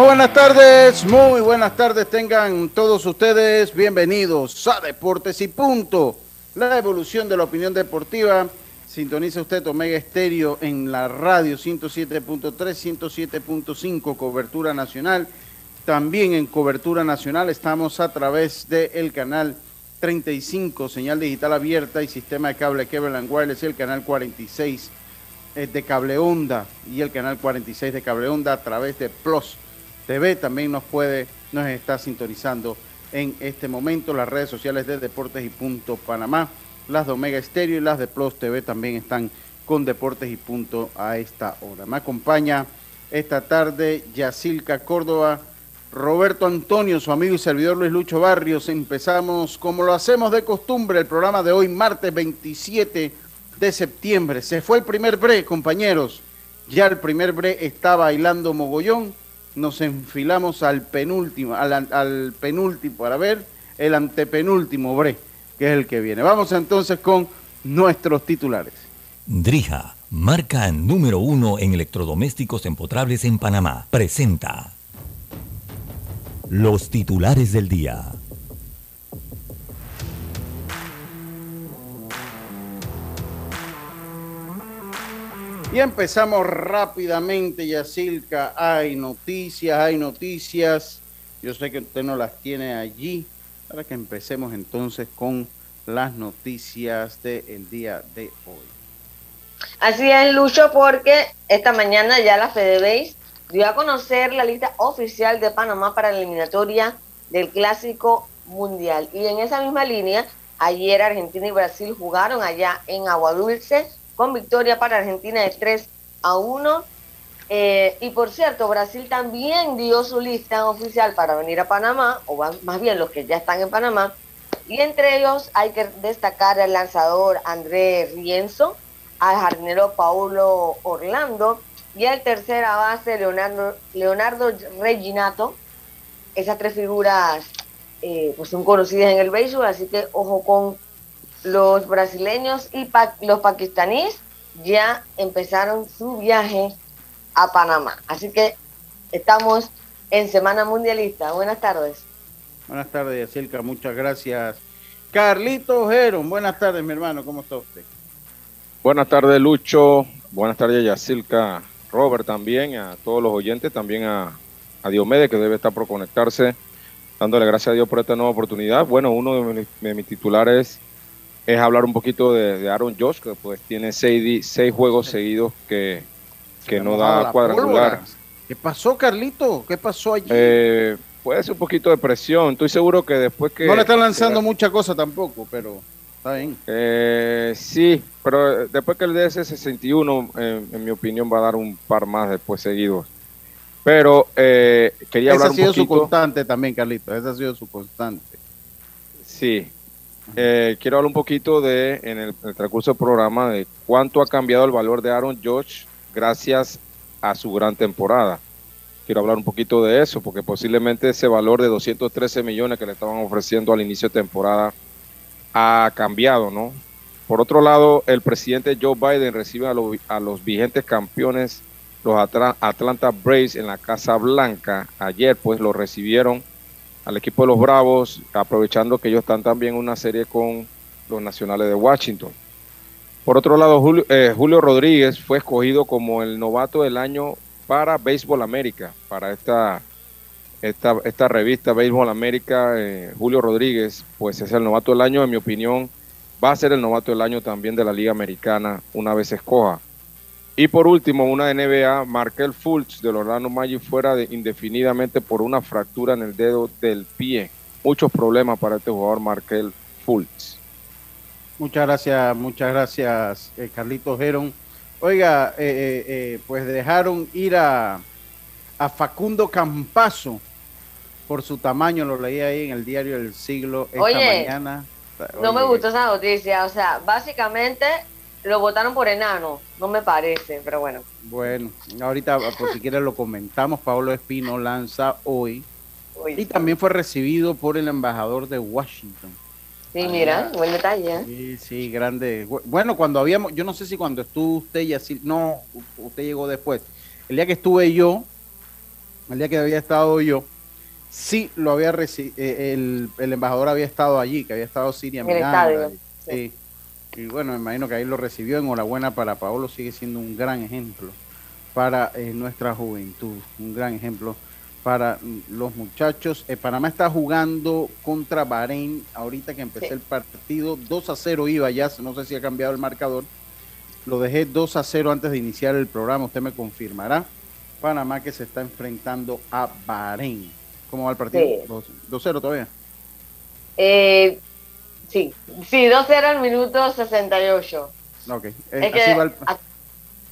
Buenas tardes, muy buenas tardes tengan todos ustedes. Bienvenidos a Deportes y Punto, la evolución de la opinión deportiva. Sintoniza usted Omega Estéreo en la radio 107.3, 107.5, cobertura nacional. También en cobertura nacional estamos a través del canal 35, señal digital abierta y sistema de cable Cable Wireless y el canal 46 eh, de cable onda y el canal 46 de cable onda a través de Plus TV también nos puede, nos está sintonizando en este momento las redes sociales de Deportes y Punto Panamá, las de Omega Estéreo y las de Plus TV también están con Deportes y Punto a esta hora. Me acompaña esta tarde Yacilca Córdoba, Roberto Antonio, su amigo y servidor Luis Lucho Barrios. Empezamos como lo hacemos de costumbre el programa de hoy, martes 27 de septiembre. Se fue el primer bre, compañeros. Ya el primer bre está bailando mogollón. Nos enfilamos al penúltimo, al, penúltimo para ver el antepenúltimo bre, que es el que viene. Vamos entonces con nuestros titulares. Drija, marca número uno en electrodomésticos empotrables en Panamá, presenta los titulares del día. Y empezamos rápidamente, Yacilca. Hay noticias, hay noticias. Yo sé que usted no las tiene allí. Para que empecemos entonces con las noticias del día de hoy. Así es, Lucho, porque esta mañana ya la FedeBase dio a conocer la lista oficial de Panamá para la eliminatoria del Clásico Mundial. Y en esa misma línea, ayer Argentina y Brasil jugaron allá en Agua Dulce con victoria para Argentina de 3 a 1. Eh, y por cierto, Brasil también dio su lista oficial para venir a Panamá, o más bien los que ya están en Panamá. Y entre ellos hay que destacar al lanzador André Rienzo, al jardinero Paulo Orlando y al tercera base Leonardo, Leonardo Reginato. Esas tres figuras eh, pues son conocidas en el béisbol, así que ojo con los brasileños y los pakistaníes ya empezaron su viaje a Panamá. Así que estamos en Semana Mundialista. Buenas tardes. Buenas tardes, Yacilca. Muchas gracias. Carlito Geron, buenas tardes, mi hermano. ¿Cómo está usted? Buenas tardes, Lucho. Buenas tardes, Yacilca. Robert también, a todos los oyentes, también a, a Diomedes, que debe estar por conectarse. Dándole gracias a Dios por esta nueva oportunidad. Bueno, uno de mis titulares es hablar un poquito de, Aaron Josh, que pues tiene seis, seis juegos seguidos que, que no da cuadrangular. ¿Qué pasó, Carlito? ¿Qué pasó allí? Eh, puede ser un poquito de presión. Estoy seguro que después que... No le están lanzando mucha cosa tampoco, pero está bien. Eh, sí, pero después que el DS61, en mi opinión, va a dar un par más después seguidos. Pero eh, quería hablar un poquito... Esa ha sido su constante también, Carlito. Esa ha sido su constante. Sí, eh, quiero hablar un poquito de, en el, transcurso del programa, de cuánto ha cambiado el valor de Aaron George gracias a su gran temporada. Quiero hablar un poquito de eso, porque posiblemente ese valor de 213 millones que le estaban ofreciendo al inicio de temporada ha cambiado, ¿no? Por otro lado, el presidente Joe Biden recibe a, a los vigentes campeones, los Atlanta Braves, en la Casa Blanca. Ayer, pues, lo recibieron al equipo de los Bravos, aprovechando que ellos están también en una serie con los Nacionales de Washington. Por otro lado, Julio, eh, Rodríguez fue escogido como el novato del año para Béisbol América, para esta, esta, esta revista Béisbol América. Eh, Julio Rodríguez, pues es el novato del año, en mi opinión, va a ser el novato del año también de la Liga Americana una vez escoja. Y por último, una NBA, Markel Fultz del Orlando Magic fuera de, indefinidamente por una fractura en el dedo del pie. Muchos problemas para este jugador Markel Fultz. Muchas gracias, muchas gracias, eh, Carlitos Geron. Oiga, eh, eh, pues dejaron ir a, a Facundo Campazo por su tamaño, lo leí ahí en el diario El Siglo esta mañana. No me gustó esa noticia, o sea, básicamente lo votaron por enano, no me parece, pero bueno. Bueno, ahorita por si quieres lo comentamos, Pablo Espino lanza hoy, y también fue recibido por el embajador de Washington. Sí, mira, buen detalle. ¿eh? Sí, sí, grande. Bueno, cuando habíamos, yo no sé si cuando estuvo usted y así, no, usted llegó después. El día que estuve yo, el día que había estado yo, sí lo había recibido, eh, el, el, embajador había estado allí, que había estado Siria Miranda. Sí. Y bueno, me imagino que ahí lo recibió. Enhorabuena para Paolo, sigue siendo un gran ejemplo para eh, nuestra juventud, un gran ejemplo para mm, los muchachos. Eh, Panamá está jugando contra Bahrein ahorita que empecé el partido. 2 a 0 iba ya, no sé si ha cambiado el marcador. Lo dejé 2 a 0 antes de iniciar el programa, usted me confirmará. Panamá que se está enfrentando a Bahrein. ¿Cómo va el partido? 2-0 todavía. Eh, sí, sí, 2-0 al minuto 68. Ok, eh, así va el...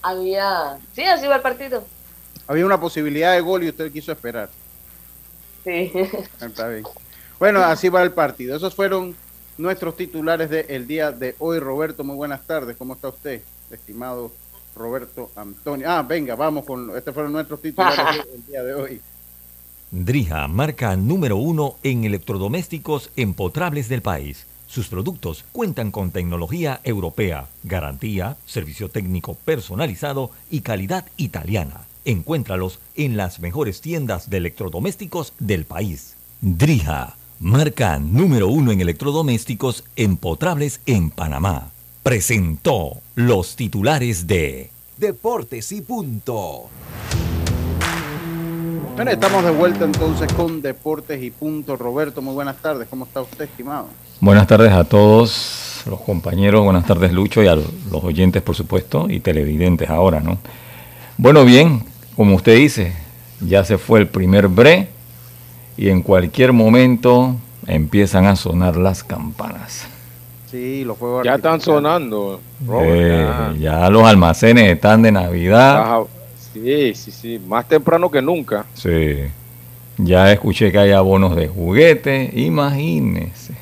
había, sí, así va el partido. Había una posibilidad de gol y usted quiso esperar. Sí. Está bien. Bueno, así va el partido. Esos fueron nuestros titulares del día de hoy. Roberto, muy buenas tardes. ¿Cómo está usted, estimado Roberto Antonio? Ah, venga, vamos con. Estos fueron nuestros titulares del día de hoy. Drija, marca número uno en electrodomésticos empotrables del país. Sus productos cuentan con tecnología europea, garantía, servicio técnico personalizado y calidad italiana. Encuéntralos en las mejores tiendas de electrodomésticos del país. Drija, marca número uno en electrodomésticos empotrables en Panamá. Presentó los titulares de Deportes y Punto. Bueno, estamos de vuelta entonces con Deportes y Punto. Roberto, muy buenas tardes. ¿Cómo está usted, estimado? Buenas tardes a todos los compañeros. Buenas tardes, Lucho, y a los oyentes, por supuesto, y televidentes ahora, ¿no? Bueno, bien, como usted dice, ya se fue el primer bre y en cualquier momento empiezan a sonar las campanas. Sí, los fuegos Ya están sonando. Eh, ya. los almacenes están de Navidad. Sí, sí, sí, más temprano que nunca. Sí. Ya escuché que hay abonos de juguete, imagínese.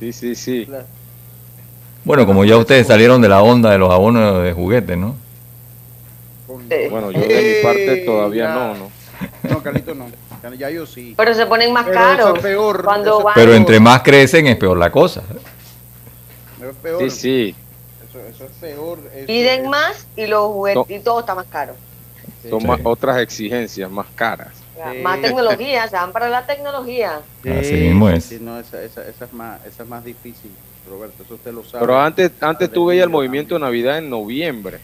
sí, sí, sí. Bueno, como ya ustedes salieron de la onda de los abonos de juguete, ¿no? Bueno, yo de mi parte todavía no, ¿no? No, Carlito no. Ya yo sí. Pero se ponen más caros. peor. Cuando Pero entre más crecen es peor la cosa. Es peor. Sí, sí. Eso, es peor. Piden más y los juguetes y todo está más caro. Son más, otras exigencias más caras. Más tecnología, se van para la tecnología. Así mismo es. no, esa, esa, esa, es más, esa es más difícil, Roberto, eso usted lo sabe. Pero antes, antes tú veías el movimiento de Navidad en noviembre.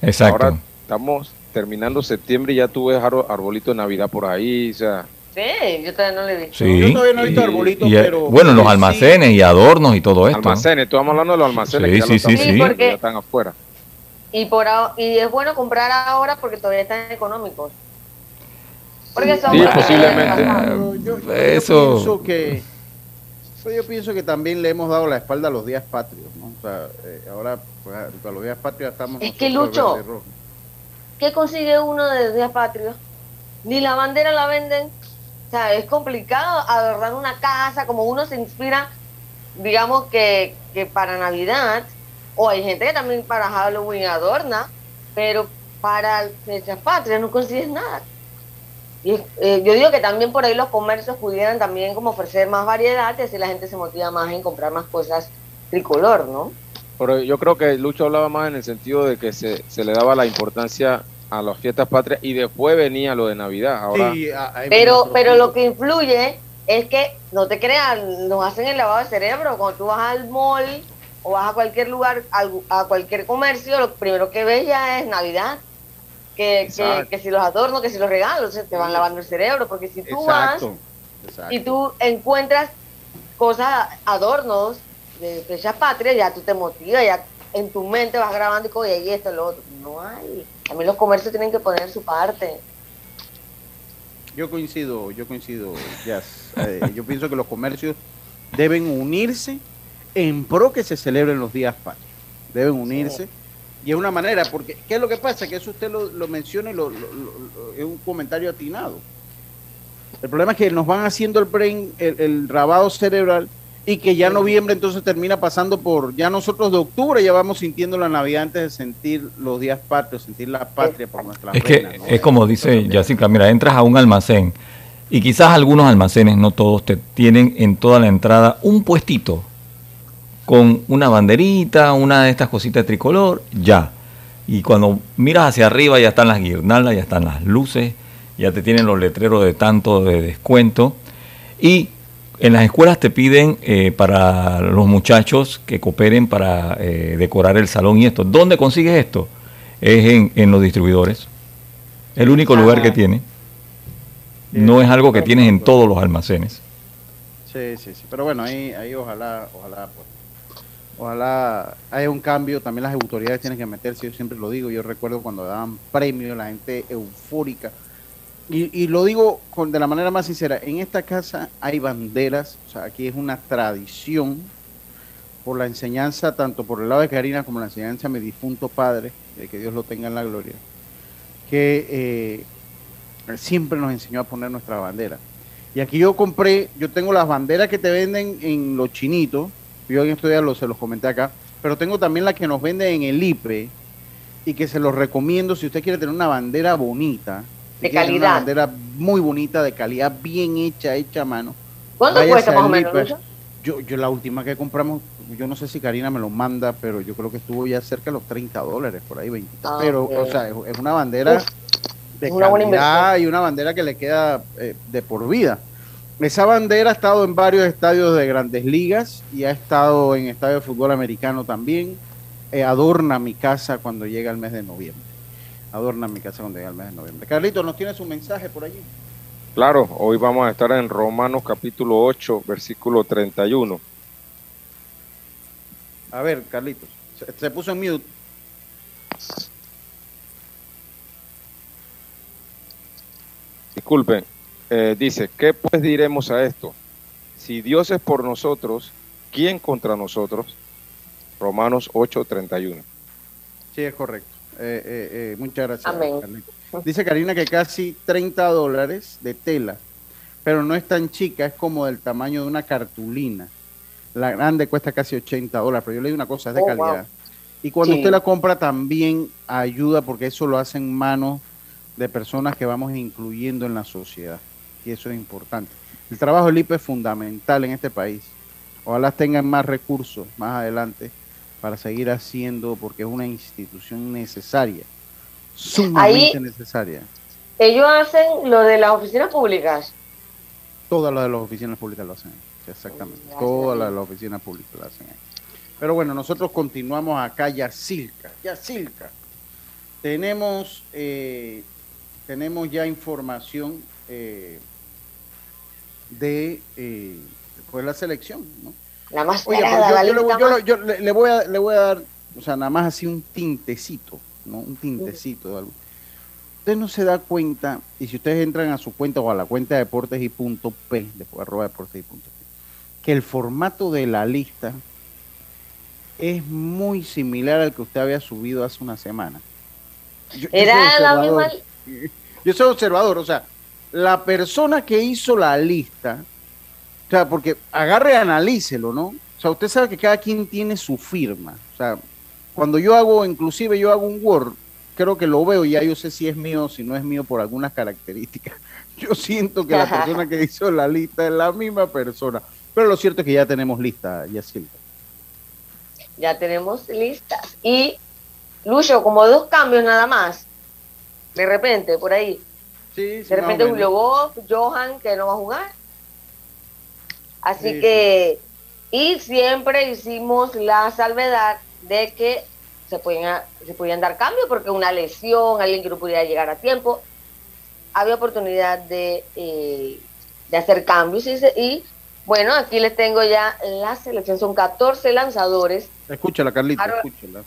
Exacto. Ahora estamos terminando septiembre y ya tú ves arbolito de Navidad por ahí, o sea... Sí, yo todavía no le he visto. Sí, yo todavía no he visto arbolitos, pero... Bueno, los almacenes y adornos y todo esto. Almacenes, estamos hablando de los almacenes sí, que sí, sí, sí, porque, ya están afuera. Y, por, y es bueno comprar ahora porque todavía están económicos. Porque son sí, posiblemente. Yo, yo, Eso... pienso que... Yo pienso que también le hemos dado la espalda a los días patrios, ¿no? O sea, eh, ahora, pues, a los días patrios estamos... Es que Lucho, ¿qué consigue uno de días patrios? Ni la bandera la venden. Sea, es complicado adornar una casa, como uno se inspira, digamos que, que para Navidad, o hay gente que también para Halloween adorna, pero para fechas patrias no consigues nada. Y eh, yo digo que también por ahí los comercios pudieran también como ofrecer más variedad y así la gente se motiva más en comprar más cosas tricolor, ¿no? Pero yo creo que Lucho hablaba más en el sentido de que se, se le daba la importancia a las fiestas patrias y después venía lo de Navidad. Ahora, Sí, pero, pero lo que influye es que, no te creas, nos hacen el lavado de cerebro. Cuando tú vas al mall o vas a cualquier lugar, a cualquier comercio, lo primero que ves ya es Navidad. Que, que, que, si los adornos, que si los regalos, te van lavando el cerebro. Porque si tú Exacto. vas Exacto. y tú encuentras cosas, adornos de fechas patrias, ya tú te motivas, ya en tu mente vas grabando y como, y esto, lo otro. No hay. También los comercios tienen que poner su parte. Yo coincido, yo coincido, Jazz. Eh, yo pienso que los comercios deben unirse en pro que se celebren los días patrios. Deben unirse. Y es una manera, porque ¿qué es lo que pasa? Que eso usted lo, lo menciona y lo, lo, lo, es un comentario atinado. El problema es que nos van haciendo el brain, el, el rabado cerebral, y que ya noviembre entonces termina pasando por, ya nosotros de octubre ya vamos sintiendo la Navidad antes de sentir los días patrios, sentir la patria por nuestra Es reina, que ¿no? es como dice Jessica, mira, entras a un almacén y quizás algunos almacenes, no todos, te tienen en toda la entrada un puestito con una banderita, una de estas cositas de tricolor, ya. Y cuando miras hacia arriba ya están las guirnaldas, ya están las luces, ya te tienen los letreros de tanto de descuento. Y en las escuelas te piden eh, para los muchachos que cooperen para eh, decorar el salón y esto. ¿Dónde consigues esto? Es en, los distribuidores. El único lugar que tiene. No es algo que tienes en todos los almacenes. Sí, sí, sí. Pero bueno, ahí, ahí ojalá, ojalá, pues, ojalá haya un cambio. También las autoridades tienen que meterse. Yo siempre lo digo. Yo recuerdo cuando daban premios, la gente eufórica y, lo digo con, de la manera más sincera, en esta casa hay banderas, o sea, aquí es una tradición por la enseñanza, tanto por el lado de Karina como la enseñanza de mi difunto padre, de que Dios lo tenga en la gloria, que eh, siempre nos enseñó a poner nuestra bandera. Y aquí yo compré, yo tengo las banderas que te venden en los chinitos, yo en estos días se los comenté acá, pero tengo también las que nos venden en el IPRE y que se los recomiendo si usted quiere tener una bandera bonita de calidad. Una bandera muy bonita, de calidad, bien hecha, hecha a mano. ¿Cuánto cuesta más o menos? Yo, yo la última que compramos, yo no sé si Karina me lo manda, pero yo creo que estuvo ya cerca de los 30 dólares, por ahí 20. Ah, pero, o sea, es, una bandera de calidad y una bandera que le queda eh, de por vida. Esa bandera ha estado en varios estadios de grandes ligas y ha estado en estadio de fútbol americano también. Eh, adorna mi casa cuando llega el mes de noviembre adorna mi casa cuando llega el mes de noviembre. Carlito, ¿nos tienes un mensaje por allí? Claro, hoy vamos a estar en Romanos capítulo 8, versículo 31. A ver, Carlitos, se, puso en mute. Disculpen, eh, dice, ¿qué pues diremos a esto? Si Dios es por nosotros, ¿quién contra nosotros? Romanos 8, 31. Sí, es correcto. Eh, eh, eh, muchas gracias. Dice Karina que casi 30 dólares de tela, pero no es tan chica, es como del tamaño de una cartulina. La grande cuesta casi 80 dólares, pero yo le digo una cosa, es de oh, calidad. Y cuando usted la compra también ayuda porque eso lo hacen manos de personas que vamos incluyendo en la sociedad. Y eso es importante. El trabajo del IPE es fundamental en este país. Ojalá tengan más recursos más adelante para seguir haciendo, porque es una institución necesaria, sumamente necesaria. Ellos hacen lo de las oficinas públicas. Todas las de las oficinas públicas lo hacen, exactamente. Todas las de las oficinas públicas lo hacen. Pero bueno, nosotros continuamos acá, Yacilca, Yacilca. Tenemos, eh, tenemos ya información eh, de eh, pues la selección, ¿no? La más Oye, yo, yo, le, voy a, le voy a dar, o sea, nada más así un tintecito, ¿no? Un tintecito de algo. Usted no se da cuenta, y si ustedes entran a su cuenta o a la cuenta de deportes y punto P, después arroba deportes y punto P, que el formato de la lista es muy similar al que usted había subido hace una semana. Era la misma. Yo soy observador, o sea, la persona que hizo la lista sea, porque agarre analícelo, ¿no? O sea, usted sabe que cada quien tiene su firma. O sea, cuando yo hago, inclusive yo hago un Word, creo que lo veo y ya yo sé si es mío o si no es mío por algunas características. Yo siento que la persona que hizo la lista es la misma persona. Pero lo cierto es que ya tenemos lista, Yacilca. Ya tenemos listas. Y, Lucho, como dos cambios nada más. De repente, por ahí. Sí, sí, de repente Julio Boff, Johan, que no va a jugar Así que, y siempre hicimos la salvedad de que se podían, se podían dar cambios porque una lesión, alguien que no pudiera llegar a tiempo, había oportunidad de, eh, de hacer cambios. Y, bueno, aquí les tengo ya la selección, son 14 lanzadores. Escúchala, Carlita, escúchala.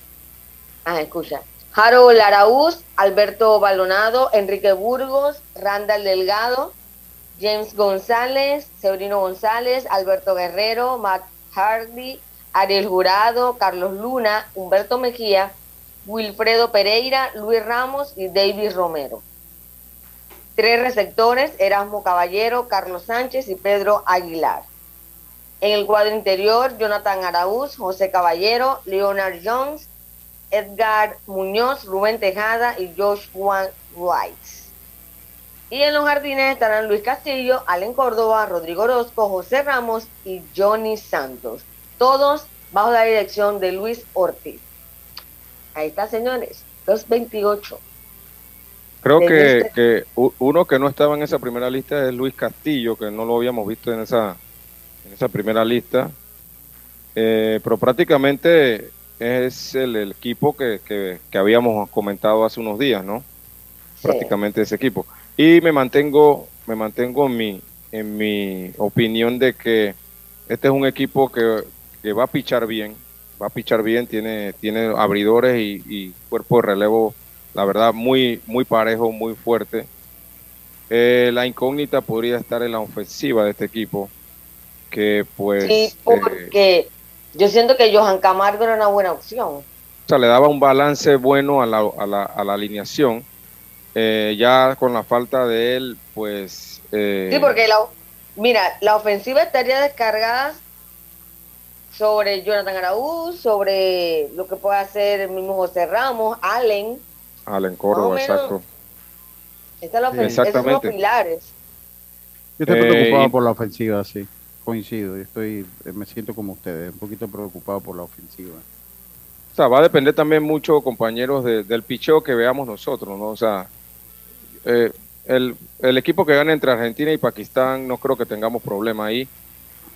Ah, escucha. Harold Araúz, Alberto Balonado, Enrique Burgos, Randall Delgado, James González, Severino González, Alberto Guerrero, Matt Hardy, Ariel Jurado, Carlos Luna, Humberto Mejía, Wilfredo Pereira, Luis Ramos y David Romero. Tres receptores, Erasmo Caballero, Carlos Sánchez y Pedro Aguilar. En el cuadro interior, Jonathan Araúz, José Caballero, Leonard Jones, Edgar Muñoz, Rubén Tejada y Josh Juan Wright. Y en los jardines estarán Luis Castillo, Allen Córdoba, Rodrigo Orozco, José Ramos y Johnny Santos. Todos bajo la dirección de Luis Ortiz. Ahí está, señores. 228. Creo que, este- que uno que no estaba en esa primera lista es Luis Castillo, que no lo habíamos visto en esa, en esa primera lista. Eh, pero prácticamente es el, el equipo que, que- que habíamos comentado hace unos días, ¿no? Sí. Prácticamente ese equipo. Y me mantengo, me mantengo en mi, en mi opinión de que este es un equipo que, que va a pichar bien, va a pichar bien, tiene, tiene abridores y, y cuerpo de relevo, la verdad, muy, muy parejo, muy fuerte. Eh, la incógnita podría estar en la ofensiva de este equipo, que pues Sí, eh, porque yo siento que Johan Camargo era una buena opción. o sea, le daba un balance bueno a la, a la, a la alineación. Eh, ya con la falta de él, pues... eh, Sí, porque la, mira, la ofensiva estaría descargada sobre Jonathan Araúz, sobre lo que puede hacer el mismo José Ramos, Allen. Allen Córdoba, exacto. Esta es la ofensiva, esos son los pilares. Yo estoy Eh, preocupado y- por la ofensiva, sí. Coincido, yo estoy, eh, me siento como ustedes, un poquito preocupado por la ofensiva. O sea, va a depender también mucho, compañeros, de- del picheo que veamos nosotros, ¿no? O sea, eh, el, el equipo que gane entre Argentina y Pakistán, no creo que tengamos problema ahí,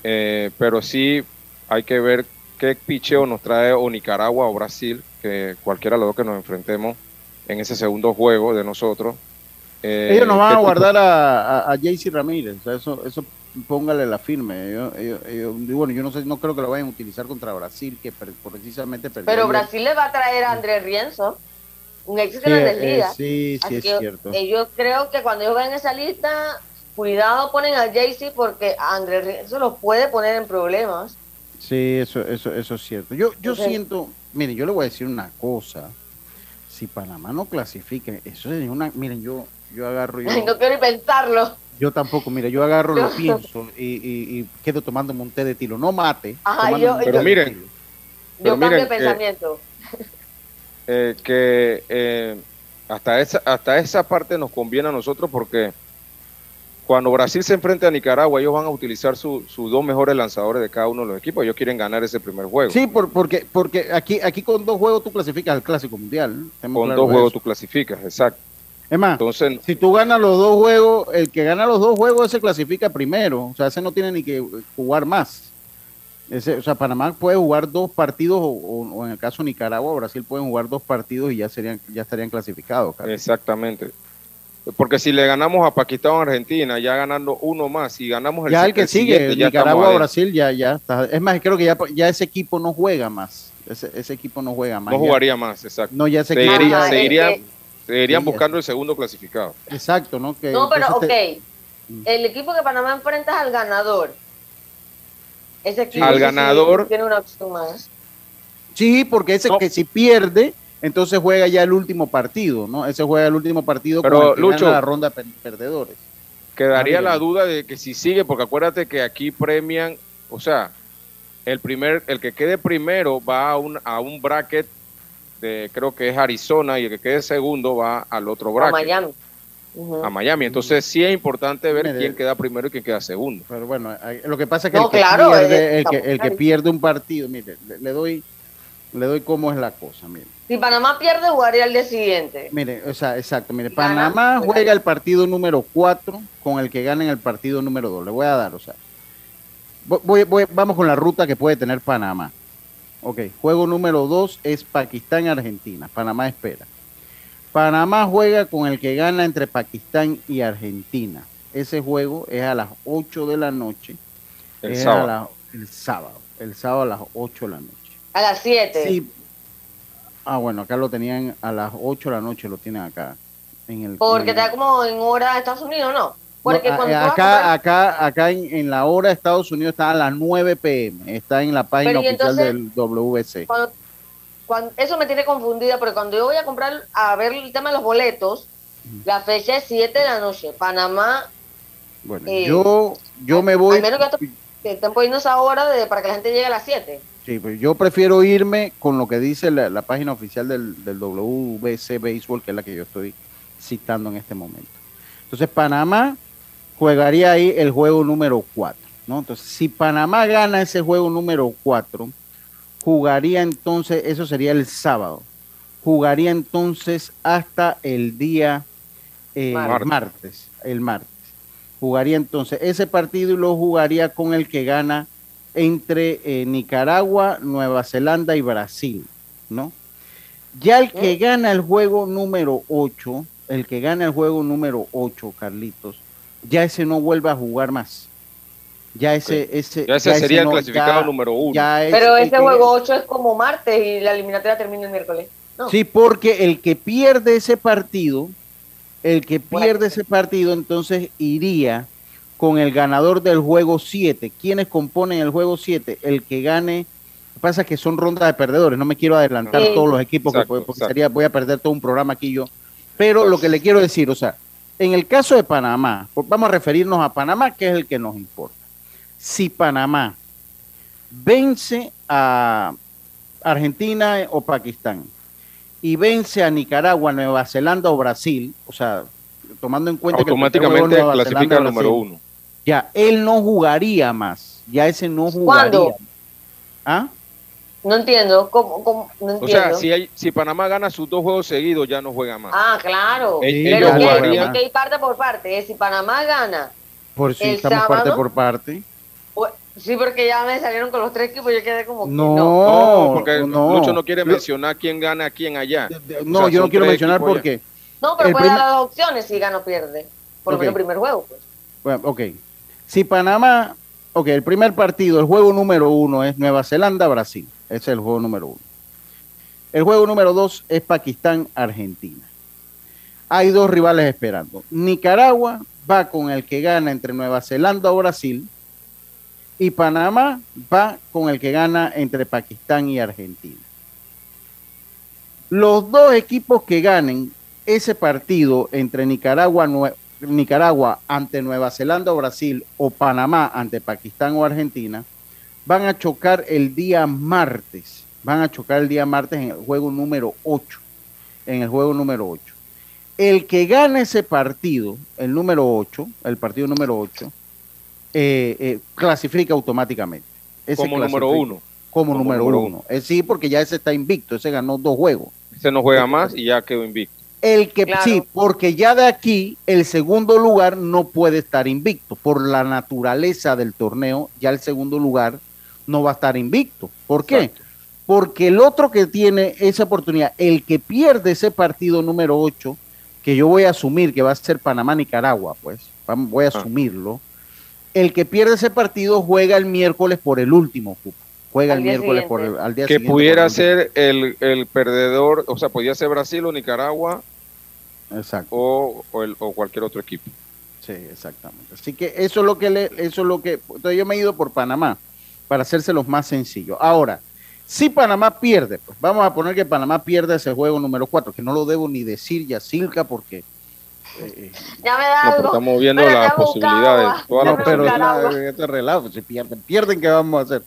eh, pero sí hay que ver qué picheo nos trae o Nicaragua o Brasil, que cualquiera de los dos que nos enfrentemos en ese segundo juego de nosotros. Eh, Ellos nos van a guardar a, a, a Jaycee Ramírez, o sea, eso, eso póngale la firme. Ellos- ellos- ellos- y bueno, yo no sé, no creo que lo vayan a utilizar contra Brasil, que precisamente Pero. Brasil le va a traer a Andrés Rienzo, un ex Sí, Grandes eh, Ligas. sí, sí, Así es que cierto. ellos creo que cuando ellos ven esa lista, cuidado ponen a Jaycee porque Andrés Rienzo los puede poner en problemas. Sí, eso, eso, eso es cierto. Yo, yo siento, miren, yo le voy a decir una cosa. Si Panamá no clasifica, eso es una, miren, yo, yo agarro, yo, Ay, no quiero ni pensarlo. yo tampoco, mire, yo agarro, lo Yo- pienso y, y, y quedo tomándome un té de tilo. No mate. Ajá, yo- Pero miren. Pero Yo cambio de miren que- pensamiento. Eh, que eh, hasta esa hasta esa parte nos conviene a nosotros porque cuando Brasil se enfrente a Nicaragua ellos van a utilizar su- sus dos mejores lanzadores de cada uno de los equipos ellos quieren ganar ese primer juego Sí, por, porque, porque aquí, aquí con dos juegos tú clasificas al Clásico Mundial. Con dos juegos eso. tú clasificas exacto Es más, entonces si tú ganas los dos juegos, el que gana los dos juegos ese clasifica primero. O sea, ese no tiene ni que jugar más. Ese, o sea, Panamá puede jugar dos partidos o, o- o en el caso de Nicaragua, Brasil pueden jugar dos partidos y ya serían ya estarían clasificados. Carlos. exactamente porque si le ganamos a Pakistán o Argentina ya ganando uno más si ganamos el ya el que el sigue, ya Nicaragua o. Brasil, ya, ya está. Es más, creo que ya, ya ese equipo no juega más. Ese, ese equipo no juega más. no ya. jugaría más exacto No, ya ese se equipo iría- ya- Ajá, se es irían, que- se irían Sí, ya. buscando el segundo clasificado Exacto, ¿no? Que No, pero ok. te-. El equipo que Panamá enfrenta es al ganador. Ese equipo Al ganador. tiene una opción más. Sí, porque ese No. que si pierde, entonces juega ya el último partido, ¿no? Ese juega el último partido Pero, con Lucho, la ronda de per- perdedores. Quedaría Ah, la duda de que si sigue, porque acuérdate que aquí premian, o sea, el primer, el que quede primero va a un, a un bracket de creo que es Arizona y el que quede segundo va al otro A bracket, Miami. A Miami. Entonces sí es importante ver Mire, quién queda primero y quién queda segundo. Pero bueno, lo que pasa es que, No, el, que claro, pierde, eh, el, que, el que pierde un partido, mire, le, le doy le doy cómo es la cosa, mire. Si Panamá pierde, jugaría al día siguiente. Mire, o sea, exacto, mire, Gana, Panamá juega. juega el partido número 4 con el que gana en el partido número 2. Le voy a dar, o sea, voy- voy- voy- vamos con la ruta que puede tener Panamá. Ok, juego número 2 es Pakistán-Argentina. Panamá espera. Panamá juega con el que gana entre Pakistán y Argentina. Ese juego es a las 8 de la noche. El es sábado. la- el sábado. El sábado a las 8 de la noche. A las 7. Sí. Ah, bueno, acá lo tenían a las 8 de la noche, lo tienen acá. En el, Porque en- está como en hora de Estados Unidos, ¿no? Porque No, a- cuando eh, acá, comprar- acá, acá en, en la hora de Estados Unidos está a las 9 pm. Está en la página Pero, ¿y oficial entonces? del WC. cuando- cuando- eso me tiene confundida, porque cuando yo voy a comprar, a ver el tema de los boletos, la fecha es 7 de la noche. Panamá, Bueno, eh, yo, yo me voy. al menos que estén poniendo esa hora de, para que la gente llegue a las 7. Sí, pues yo prefiero irme con lo que dice la, la página oficial del, del WBC Béisbol, que es la que yo estoy citando en este momento. Entonces, Panamá jugaría ahí el juego número 4. ¿no? Entonces, si Panamá gana ese juego número 4, jugaría entonces, eso sería el sábado, jugaría entonces hasta el día eh, Martes. martes. el martes. Jugaría entonces ese partido y lo jugaría con el que gana entre eh, Nicaragua, Nueva Zelanda y Brasil, ¿no? Ya el que gana el juego número 8, el que gana el juego número 8, Carlitos, ya ese no vuelve a jugar más. Ya ese, ese, Ya ese sería el no- clasificado ya- número uno. ya es Pero ese juego 8 es como martes y la eliminatoria termina el miércoles. No. Sí, porque el que pierde ese partido, el que Bueno. pierde ese partido, entonces iría con el ganador del juego 7. ¿Quiénes componen el juego 7? El que gane. Lo que pasa es que son rondas de perdedores. No me quiero adelantar Sí. todos los equipos, que Exacto, puede- porque sería, voy a perder todo un programa aquí yo. Pero lo que le quiero decir, o sea, en el caso de Panamá, vamos a referirnos a Panamá, que es el que nos importa. Si Panamá vence a Argentina o Pakistán y vence a Nicaragua, Nueva Zelanda o Brasil, o sea, tomando en cuenta que Automáticamente es Nueva clasifica Zelanda, el número Brasil, uno. Ya, él no jugaría más. Ya ese no jugaría. ¿Cuándo? ¿Ah? No entiendo. ¿Cómo, cómo? No O entiendo. sea, si, hay, si Panamá gana sus dos juegos seguidos, ya no juega más. Ah, claro. Sí, Pero que, jugarían. que ir parte por parte. ¿eh? Si Panamá gana, Por si El estamos parte sábado. por parte. Pues, sí, porque ya me salieron con los tres equipos, yo quedé como que No, No, porque no. Lucho no quiere mencionar quién gana a quién allá. No, O sea, yo no quiero mencionar equipos porque. No, pero El puede primer- dar las opciones si gana o pierde. Por lo menos el primer juego. Pues. Bueno, ok. Si Panamá. Ok, el primer partido, el juego número uno es Nueva Zelanda-Brasil. Ese es el juego número uno. El juego número dos es Pakistán-Argentina. Hay dos rivales esperando. Nicaragua va con el que gana entre Nueva Zelanda o Brasil. Y Panamá va con el que gana entre Pakistán y Argentina. Los dos equipos que ganen ese partido entre Nicaragua, Nicaragua ante Nueva Zelanda o Brasil o Panamá ante Pakistán o Argentina van a chocar el día martes. Van a chocar el día martes en el juego número 8. En el juego número 8. El que gane ese partido, el número 8, el partido número 8, eh, eh, clasifica automáticamente. Ese como número uno. Como, Como número, número uno. Eh, sí, porque ya ese está invicto, ese ganó dos juegos. Ese no juega más y ya quedó invicto. El que Claro. sí, porque ya de aquí el segundo lugar no puede estar invicto. Por la naturaleza del torneo, ya el segundo lugar no va a estar invicto. ¿Por qué? Exacto. Porque el otro que tiene esa oportunidad, el que pierde ese partido número 8, que yo voy a asumir que va a ser Panamá-Nicaragua, pues, voy a Ah. El que pierde ese partido juega el miércoles por el último cupo. Juega Al el miércoles por el, al día Que siguiente por pudiera el ser el, el perdedor, o sea, podía ser Brasil o Nicaragua Exacto. o, o, el- o cualquier otro equipo. Sí, exactamente. Así que eso es lo que le, eso es lo que entonces yo me he ido por Panamá para hacérselos más sencillo. Ahora, si Panamá pierde, pues vamos a poner que Panamá pierde ese juego número 4, que no lo debo ni decir ya Silca porque eh, Ya me da No, pero algo. estamos viendo las posibilidades. Todas ya las buscaba. la- este relajo, si pierden, pierden, ¿qué vamos a hacer?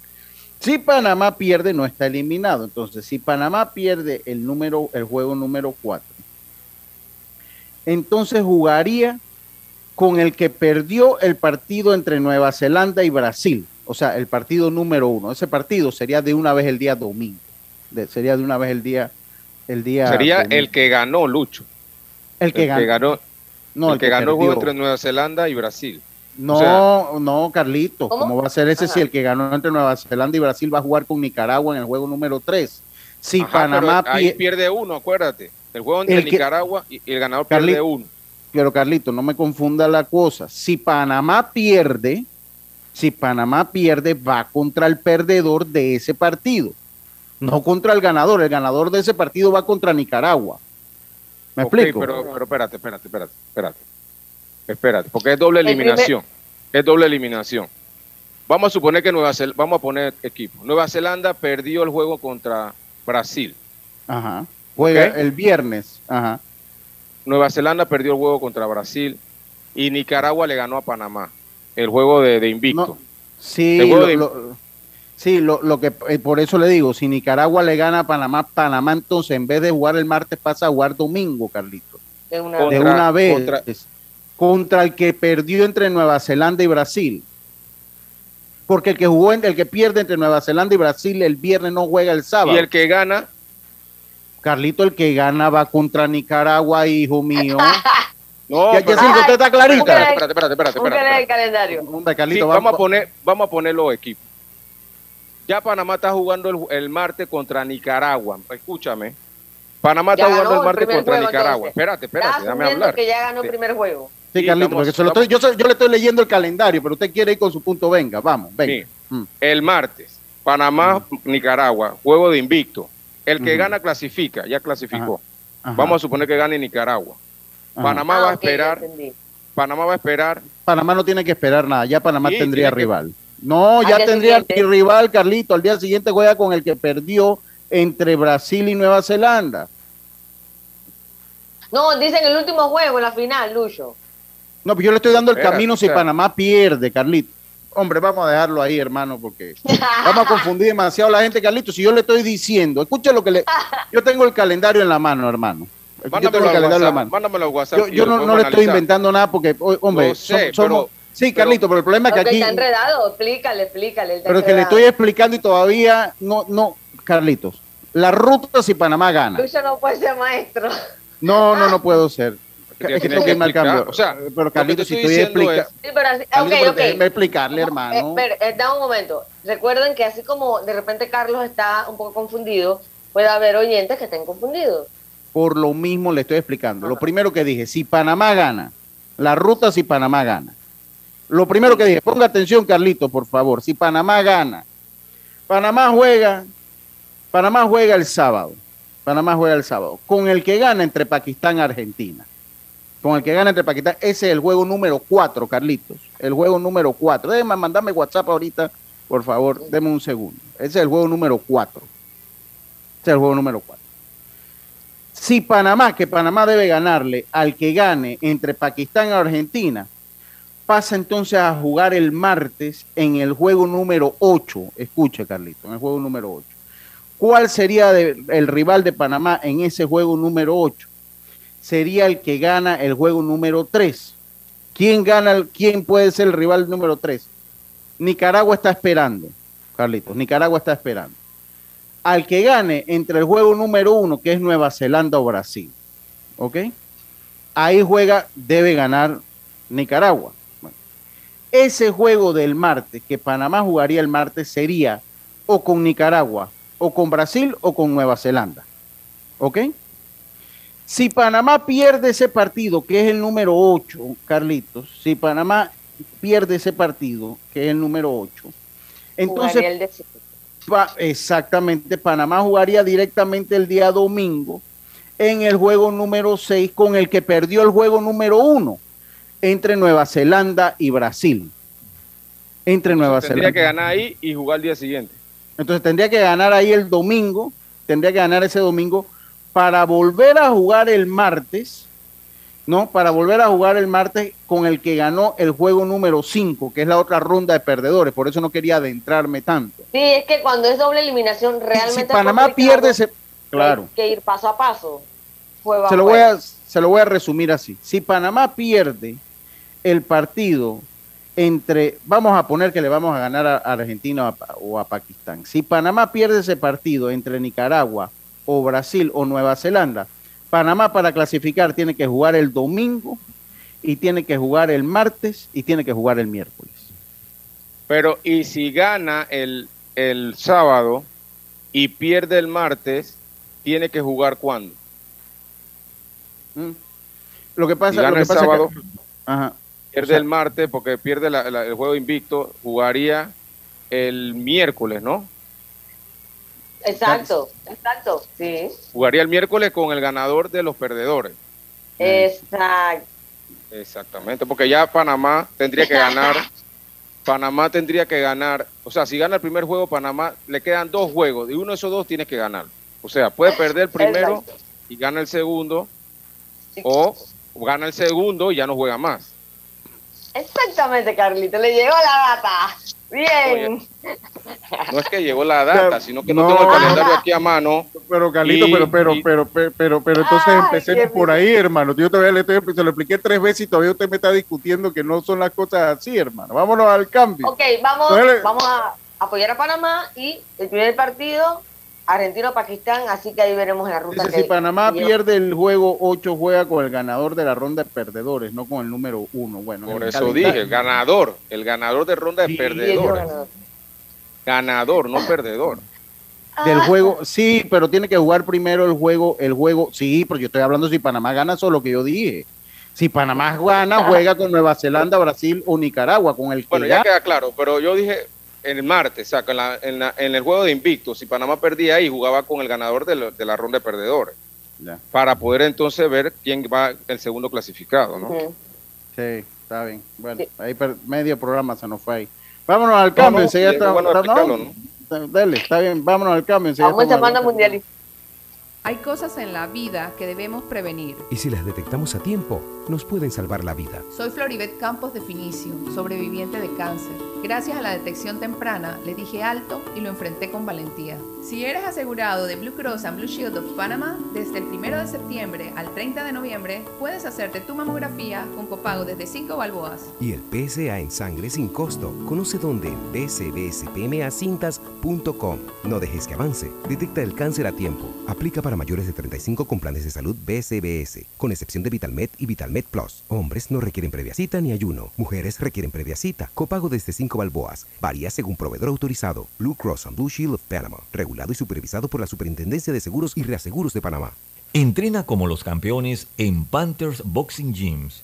Si Panamá pierde, no está eliminado. Entonces, si Panamá pierde el número, el juego número 4, entonces jugaría con el que perdió el partido entre Nueva Zelanda y Brasil. O sea, el partido número uno. Ese partido sería de una vez el día domingo. De- sería de una vez el día. El día Sería domingo. el que ganó Lucho. el que el ganó. que ganó, no, el que ganó el juego perdió. entre Nueva Zelanda y Brasil. No, O sea- no, Carlito. ¿Cómo? ¿Cómo va a ser ese Ajá. si el que ganó entre Nueva Zelanda y Brasil va a jugar con Nicaragua en el juego número 3? Si Ajá, Panamá pero ahí pie- pierde uno, acuérdate. El juego entre El que- Nicaragua y, el ganador pierde uno. Pero Carlito, no me confunda la cosa. Si Panamá pierde, si Panamá pierde, va contra el perdedor de ese partido. No contra el ganador. El ganador de ese partido va contra Nicaragua. ¿Me explico? Pero, pero espérate, espérate, espérate, espérate. Espérate, porque es doble El eliminación. Es doble eliminación. Vamos a suponer que Nueva Zelanda, vamos a poner equipo. Nueva Zelanda perdió el juego contra Brasil. Ajá. Juega el viernes. Ajá. Nueva Zelanda perdió el juego contra Brasil y Nicaragua le ganó a Panamá. El juego de, de invicto. No, sí, El juego lo, de- lo- sí, lo, lo que eh, por eso le digo, si Nicaragua le gana a Panamá, Panamá entonces en vez de jugar el martes pasa a jugar domingo, Carlito. De una Contra- de una vez contra- contra, el que perdió entre Nueva Zelanda y Brasil. Porque el que jugó, el que pierde entre Nueva Zelanda y Brasil el viernes no juega el sábado. Y el que gana, Carlito, el que gana va contra Nicaragua, hijo mío. No, ¿Qué- qué pero- siente? ¿Usted está clarita? Espérate, espérate, espérate, espérate, Búsquele espérate. el calendario. Hombre, Sí, Carlito, vamos a poner, vamos a poner los equipos. Ya Panamá está jugando el, el martes contra Nicaragua. Escúchame. Panamá Ya está jugando el martes contra juego, Nicaragua. entonces. Espérate, espérate, hablar. que ya ganó el primer juego. Sí, Sí, Carlito, estamos- porque se lo estoy- yo, le estoy leyendo el calendario, pero usted quiere ir con su punto. Venga, vamos, venga. Sí. Mm. El martes, Panamá, Nicaragua, juego de invicto. El que gana clasifica, ya clasificó. Ajá, Vamos a suponer que gane Nicaragua. ajá. Panamá Ah, va a esperar. Panamá va a esperar. Panamá no tiene que esperar nada, ya Panamá Sí, tendría que- rival. No, Al ya tendría siguiente. rival, Carlito. Al día siguiente juega con el que perdió entre Brasil y Nueva Zelanda. No, dicen el último juego en la final, Lucho. No, pues yo le estoy dando el camino si. Panamá pierde, Carlito. Hombre, vamos a dejarlo ahí, hermano, porque vamos a confundir demasiado a la gente, Carlito. Si yo le estoy diciendo, escucha lo que le... Yo tengo el calendario en la mano, hermano. Yo tengo Mándamelo el al calendario en la mano. Mándamelo WhatsApp. Yo, no, le estoy inventando nada porque, hombre, sé, somos... pero- sí, pero- Carlito, pero el problema es que aquí... está enredado, explícale, explícale. Pero que le estoy explicando y todavía no, no, Carlitos. La ruta si Panamá gana. Lucho no puede ser maestro. No, no, no puedo ser. Es que tengo que irme al cambio. o sea, pero Carlitos, si estoy explicando. Sí, pero así, déjeme explicarle, Eh, hermano. pero, eh, da un momento. Recuerden que así como de repente Carlos está un poco confundido, puede haber oyentes que estén confundidos. Por lo mismo le estoy explicando. Lo primero que dije, si Panamá gana, la ruta si Panamá gana. Lo primero que dije, ponga atención, Carlitos, por favor. Si Panamá gana, Panamá juega, Panamá juega el sábado. Panamá juega el sábado. Con el que gana entre Pakistán y Argentina. Con el que gana entre Pakistán. Ese es el juego número 4, Carlitos. El juego número 4. Déjame mandarme WhatsApp ahorita, por favor. Deme un segundo. Ese es el juego número 4. Ese es el juego número 4. Si Panamá, que Panamá debe ganarle al que gane entre Pakistán y Argentina, pasa entonces a jugar el martes en el juego número 8. Escuche, Carlito, en el juego número 8. ¿Cuál sería el rival de Panamá en ese juego número 8? Sería el que gana el juego número 3. ¿Quién gana? ¿Quién puede ser el rival número 3? Nicaragua está esperando, Carlitos. Nicaragua está esperando. Al que gane entre el juego número 1, que es Nueva Zelanda o Brasil. ¿Ok? Ahí juega, debe ganar Nicaragua. Ese juego del martes, que Panamá jugaría el martes, sería o con Nicaragua, o con Brasil, o con Nueva Zelanda. ¿Ok? Si Panamá pierde ese partido, que es el número 8, Carlitos, si Panamá pierde ese partido, que es el número 8, entonces el Pa- exactamente, Panamá jugaría directamente el día domingo en el juego número 6 con el que perdió el juego número 1 entre Nueva Zelanda y Brasil. Entre Nueva Tendría Zelanda. que ganar ahí y jugar el día siguiente. Entonces tendría que ganar ahí el domingo, tendría que ganar ese domingo para volver a jugar el martes, ¿no? Para volver a jugar el martes con el que ganó el juego número 5, que es la otra ronda de perdedores. Por eso no quería adentrarme tanto. Sí, es que cuando es doble eliminación realmente... si Panamá pierde ese... Claro. Hay que ir paso a paso. Se lo, voy a, se lo voy a resumir así. Si Panamá pierde el partido entre, vamos a poner que le vamos a ganar a Argentina o a, Pakistán. Si Panamá pierde ese partido entre Nicaragua o Brasil o Nueva Zelanda, Panamá para clasificar tiene que jugar el domingo y tiene que jugar el martes y tiene que jugar el miércoles. Pero, y si gana el, el sábado y pierde el martes, tiene que jugar cuándo? ¿Mm? Lo que pasa, Si lo gana que el pasa es que- sábado, Ajá. Pierde O sea- el martes porque pierde la- la- el juego invicto, jugaría el miércoles, ¿no? Exacto, exacto, sí. Jugaría el miércoles con el ganador de los perdedores. Exacto. Exactamente, porque ya Panamá tendría que ganar. Panamá tendría que ganar. O sea, si gana el primer juego, Panamá le quedan dos juegos. Y uno de esos dos tiene que ganar. O sea, puede perder el primero Exacto. y gana el segundo. O gana el segundo y ya no juega más. Exactamente, Carlito, le llegó la data. Bien. No es que llegó la data, sino que no, No. tengo el calendario aquí a mano. Pero Carlito, Y- pero, pero, y- pero, pero, pero, pero entonces Ay, empecemos por ahí, hermano. Yo todavía le estoy, se lo expliqué tres veces y todavía usted me está discutiendo que no son las cosas así, hermano. Vámonos al cambio. Ok, vamos, vamos a apoyar a Panamá y el primer partido Argentino-Pakistán, así que ahí veremos la ruta. si Panamá pierde el juego 8, juega con el ganador de la ronda de perdedores, no con el número 1. Bueno, por eso dije, el ganador, el ganador de ronda de perdedores. Ganador. no perdedor. Del ah. juego, sí, pero tiene que jugar primero el juego, el juego, sí, pero yo estoy hablando si Panamá gana, eso es lo que yo dije. Si Panamá gana, juega con Nueva Zelanda, Brasil o Nicaragua, con el que Bueno, ya queda claro, pero yo dije el martes, o sea, en, en, el juego de invicto, si Panamá perdía ahí, jugaba con el ganador de, la ronda de perdedores. Para poder entonces ver quién va el segundo clasificado, ¿no? Sí, está bien. Bueno, ahí medio programa se nos fue ahí. Vámonos al cambio, no, enseguida está, bueno ¿no? Dale, está bien, vámonos al cambio. Vamos llamando mundialista. Hay cosas en la vida que debemos prevenir. Y si las detectamos a tiempo, nos pueden salvar la vida. Soy Floribet Campos de Finicio, sobreviviente de cáncer. Gracias a la detección temprana, le dije alto y lo enfrenté con valentía. Si eres asegurado de Blue Cross and Blue Shield of Panama, desde el 1 de septiembre al 30 de noviembre, puedes hacerte tu mamografía con copago desde 5 balboas. Y el PSA en sangre sin costo. Conoce dónde en bcbspmacintas.com. No dejes que avance. Detecta el cáncer a tiempo. Aplica para mayores de 35 con planes de salud BCBS, con excepción de VitalMed y VitalMed Plus. Hombres no requieren previa cita ni ayuno. Mujeres requieren previa cita. Copago desde 5 balboas. Varía según proveedor autorizado. Blue Cross and Blue Shield of Panama. Regulado y supervisado por la Superintendencia de Seguros y Reaseguros de Panamá. Entrena como los campeones en Panthers Boxing Gyms.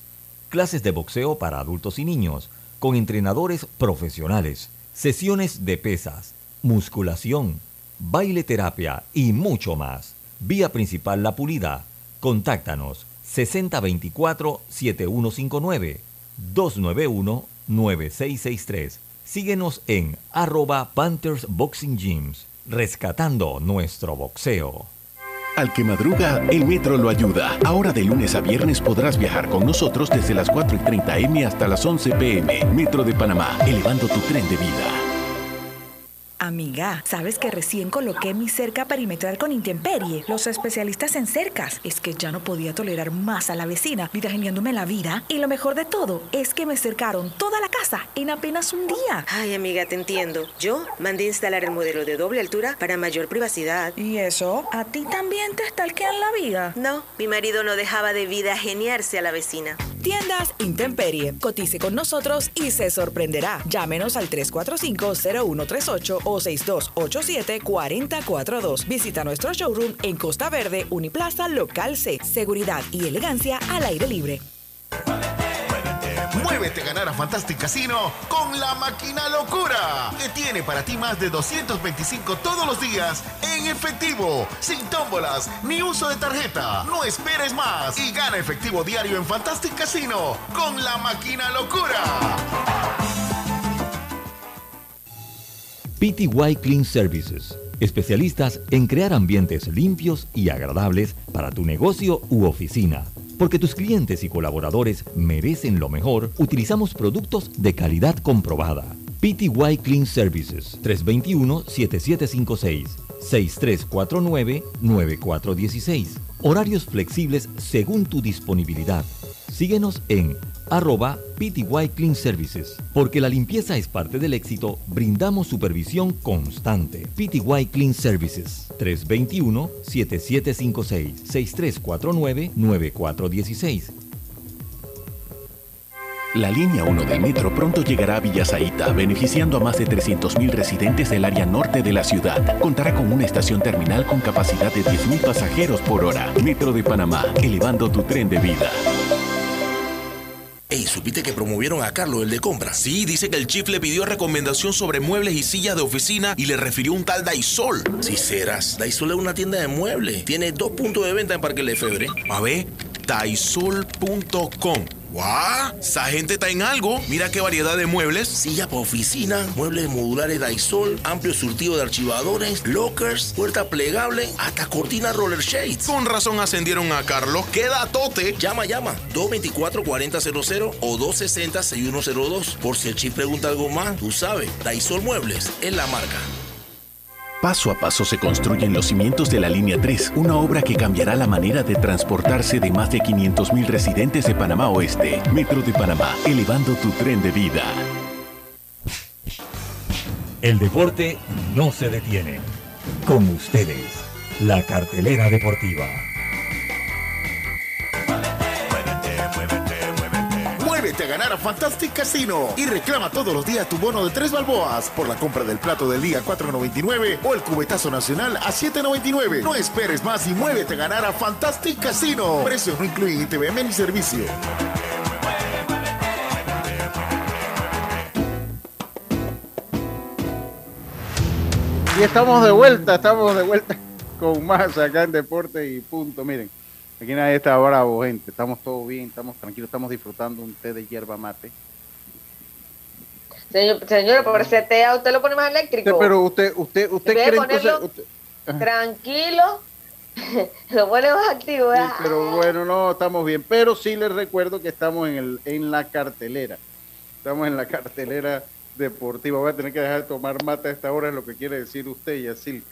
Clases de boxeo para adultos y niños, con entrenadores profesionales. Sesiones de pesas, musculación, baile terapia y mucho más. Vía principal La Pulida. Contáctanos 6024-7159 291-9663. Síguenos en arroba Panthers Boxing Gyms, rescatando nuestro boxeo. Al que madruga, el metro lo ayuda. Ahora de lunes a viernes podrás viajar con nosotros desde las 4 y 30 M hasta las 11 PM. Metro de Panamá, elevando tu tren de vida. Amiga, ¿sabes que recién coloqué mi cerca perimetral con Intemperie? Los especialistas en cercas. Es que ya no podía tolerar más a la vecina, geniándome la vida. Y lo mejor de todo es que me cercaron toda la casa en apenas un día. Ay, amiga, te entiendo. Yo mandé instalar el modelo de doble altura para mayor privacidad. ¿Y eso? ¿A ti también te stalkean la vida? No, mi marido no dejaba de vida geniarse a la vecina. Tiendas Intemperie. Cotice con nosotros y se sorprenderá. Llámenos al 345-0138 o 6287-4042. Visita nuestro showroom en Costa Verde, Uniplaza, Local C. Seguridad y elegancia al aire libre. Muévete a ganar a Fantastic Casino con la máquina locura, que tiene para ti más de 225 todos los días en efectivo, sin tómbolas ni uso de tarjeta. No esperes más y gana efectivo diario en Fantastic Casino con la máquina locura. PTY Clean Services, especialistas en crear ambientes limpios y agradables para tu negocio u oficina. Porque tus clientes y colaboradores merecen lo mejor, utilizamos productos de calidad comprobada. PTY Clean Services 321-7756 6349-9416. Horarios flexibles según tu disponibilidad. Síguenos en arroba PTY Clean Services. Porque la limpieza es parte del éxito, brindamos supervisión constante. PTY Clean Services 321-7756-6349-9416. La línea 1 del metro pronto llegará a Villasaita, beneficiando a más de 300.000 residentes del área norte de la ciudad. Contará con una estación terminal con capacidad de 10.000 pasajeros por hora. Metro de Panamá, elevando tu tren de vida. Ey, ¿supiste que promovieron a Carlos, el de compra? Sí, dice que el chief le pidió recomendación sobre muebles y sillas de oficina y le refirió un tal Daisol. Si serás, Daisol es una tienda de muebles. Tiene dos puntos de venta en Parque Lefebvre. A ver, daisol.com. ¡Guau! Esa gente está en algo. Mira qué variedad de muebles. Silla para oficina, muebles modulares Daisol, amplio surtido de archivadores, lockers, puerta plegable, hasta cortina roller shades. Con razón ascendieron a Carlos. ¡Queda tote! Llama, llama. 224-4000 o 260-6102. Por si el chip pregunta algo más, tú sabes. Daisol Muebles es la marca. Paso a paso se construyen los cimientos de la Línea 3, una obra que cambiará la manera de transportarse de más de 500.000 residentes de Panamá Oeste. Metro de Panamá, elevando tu tren de vida. El deporte no se detiene Con ustedes, la cartelera deportiva. A ganar a Fantastic Casino y reclama todos los días tu bono de tres balboas por la compra del plato del día 4.99 o el cubetazo nacional a 7.99. No esperes más y muévete a ganar a Fantastic Casino. Precios no incluyen ITVM ni servicio. Y estamos de vuelta, estamos de vuelta con más acá en Deporte y Punto. Miren, aquí nadie está bravo, gente. Estamos todos bien, estamos tranquilos, estamos disfrutando un té de hierba mate. Señor, señora, por ese té a usted lo pone más eléctrico. Pero usted, usted, usted cree ponerlo entonces- usted- Ajá. Tranquilo, lo pone más activo. Sí, pero bueno, no, estamos bien. Pero sí les recuerdo que estamos en, el, en la cartelera. Estamos en la cartelera deportiva. Voy a tener que dejar de tomar mate a esta hora, es lo que quiere decir usted,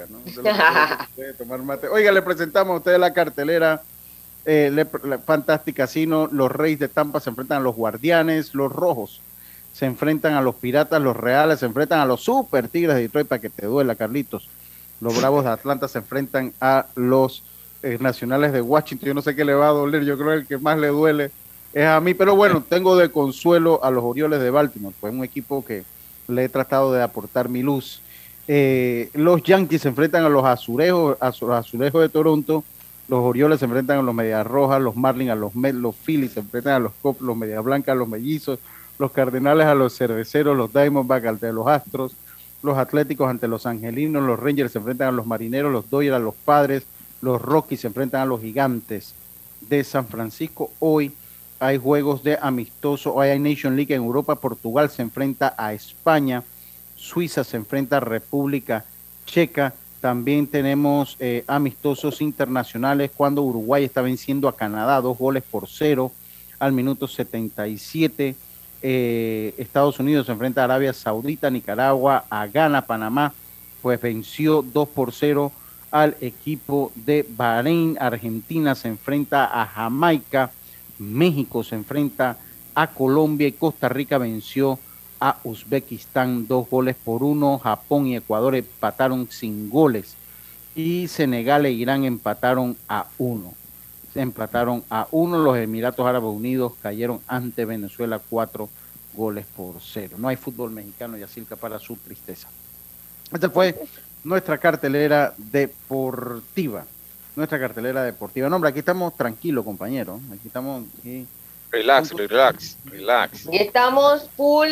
¿no? Que quiere decir usted, tomar mate. Oiga, le presentamos a ustedes la cartelera. Eh, le- Fantástica Casino, los Reyes de Tampa se enfrentan a los Guardianes, los Rojos se enfrentan a los Piratas, los Reales se enfrentan a los Super Tigres de Detroit para que te duela, Carlitos. Los Bravos de Atlanta se enfrentan a los eh, Nacionales de Washington. Yo no sé qué le va a doler, yo creo que el que más le duele es a mí, pero bueno, tengo de consuelo a los Orioles de Baltimore, pues un equipo que le he tratado de aportar mi luz. Eh, los Yankees se enfrentan a los Azulejos, a los Azulejos de Toronto, los Orioles se enfrentan a los Medias Rojas, los Marlins a los Mets, los Phillies se enfrentan a los Cubs, los Medias Blancas a los Mellizos, los Cardenales a los Cerveceros, los Diamondbacks ante los Astros, los Atléticos ante los Angelinos, los Rangers se enfrentan a los Marineros, los Dodgers a los Padres, los Rockies se enfrentan a los Gigantes de San Francisco. Hoy hay juegos de amistoso, hoy hay Nation League en Europa, Portugal se enfrenta a España, Suiza se enfrenta a República Checa, también tenemos eh, amistosos internacionales cuando Uruguay está venciendo a Canadá dos goles por cero al minuto 77. Eh, Estados Unidos se enfrenta a Arabia Saudita, Nicaragua, a Ghana, Panamá, pues venció 2 por 0 al equipo de Bahrein. Argentina se enfrenta a Jamaica, México se enfrenta a Colombia y Costa Rica venció a Uzbekistán dos goles por uno. Japón y Ecuador empataron sin goles y Senegal e Irán empataron a uno. Se empataron a uno. Los Emiratos Árabes Unidos cayeron ante Venezuela cuatro goles por cero. No hay fútbol mexicano y Asilca para su tristeza. Esta fue nuestra cartelera deportiva. Nuestra cartelera deportiva. No, hombre, aquí estamos tranquilos, compañeros. Aquí estamos. aquí. Relax, relax, relax. Y estamos full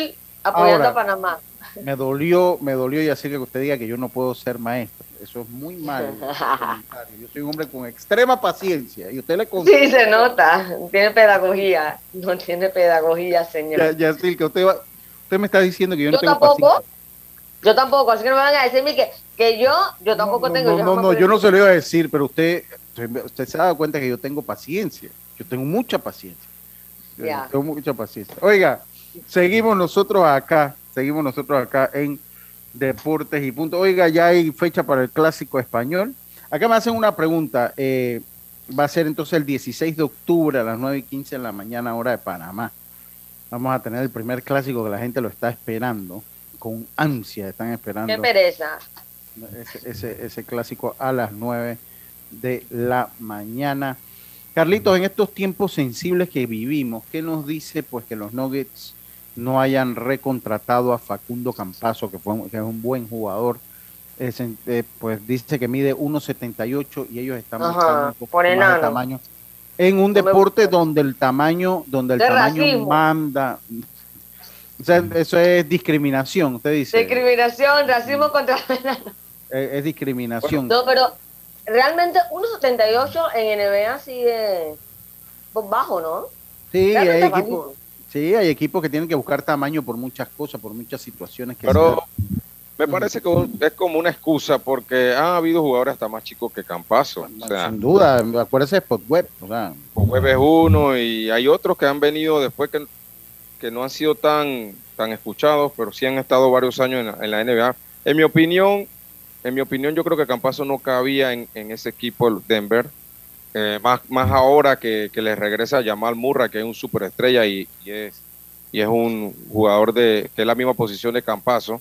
apoyando Ahora. a Panamá. Me dolió, me dolió y así que usted diga que yo no puedo ser maestro. Eso es muy malo. Yo soy un hombre con extrema paciencia y usted le Sí, se nota. Tiene pedagogía. No tiene pedagogía, señor. Ya, ya, Silke, usted, va- usted me está diciendo que yo no tengo tampoco. paciencia. Yo tampoco. Así que no me van a decirme que, que yo, yo tampoco tengo. No, yo no, no, yo no se lo iba a decir, pero usted, usted se ha dado cuenta que yo tengo paciencia. Yo tengo mucha paciencia. Yo Ya. Tengo mucha paciencia. Oiga, seguimos nosotros acá, seguimos nosotros acá en Deportes y Punto. Oiga, ya hay fecha para el clásico español. Acá me hacen una pregunta. eh, va a ser entonces el 16 de octubre a las 9 y 15 de la mañana, hora de Panamá. Vamos a tener el primer clásico que la gente lo está esperando, con ansia están esperando Qué pereza. ese, ese, ese clásico a las 9 de la mañana. Carlitos, en estos tiempos sensibles que vivimos, ¿qué nos dice pues que los Nuggets no hayan recontratado a Facundo Campazo, que, fue un- que es un buen jugador? Es eh, pues dice que mide 1.78 y ellos están Ajá, un poco más de tamaño. En un No deporte donde el tamaño, donde el De tamaño racismo. manda. O sea, eso es discriminación, usted dice. Discriminación, racismo contra los enanos. Es, es discriminación. No, pero realmente 1.78 en NBA sigue bajo, ¿no? Sí, hay. Sí, hay equipos que tienen que buscar tamaño por muchas cosas, por muchas situaciones que Pero me parece que es como una excusa porque han habido jugadores hasta más chicos que Campazo. O dan. sea, sin duda, acuérdese de Spotweb, o sea, Jueves uno y hay otros que han venido después que, que no han sido tan, tan escuchados, pero sí han estado varios años en la, en la NBA. En mi opinión, en mi opinión, yo creo que Campazo no cabía en, en ese equipo el Denver. Eh, más, más ahora que, que le regresa Jamal Murray, que es un superestrella y, y es, y es un jugador de que es la misma posición de Campazo,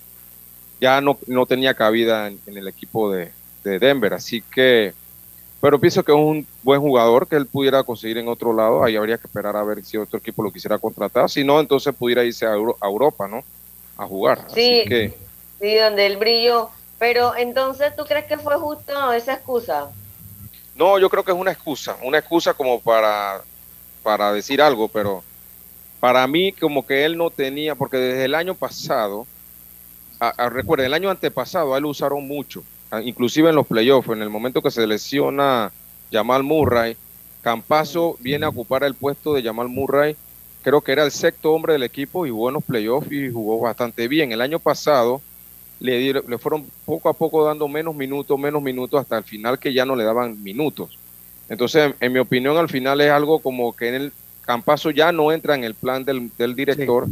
ya no, no tenía cabida en, en el equipo de, de Denver. Así que, pero pienso que es un buen jugador que él pudiera conseguir en otro lado. Ahí habría que esperar a ver si otro equipo lo quisiera contratar. Si no, entonces pudiera irse a, Euro- a Europa, ¿no? A jugar. Sí. Así que, Sí, donde él brilló. Pero entonces, ¿tú crees que fue justo esa excusa? No, yo creo que es una excusa, una excusa como para, para decir algo, pero para mí como que él no tenía, porque desde el año pasado, a- recuerden, el año antepasado a él lo usaron mucho, inclusive en los playoffs, en el momento que se lesiona Jamal Murray, Campazo viene a ocupar el puesto de Jamal Murray, creo que era el sexto hombre del equipo y jugó en los playoffs y jugó bastante bien. El año pasado le, dieron- le fueron poco a poco dando menos minutos, menos minutos, hasta el final que ya no le daban minutos. Entonces, en, mi opinión, al final es algo como que en el Campazo ya no entra en el plan del, director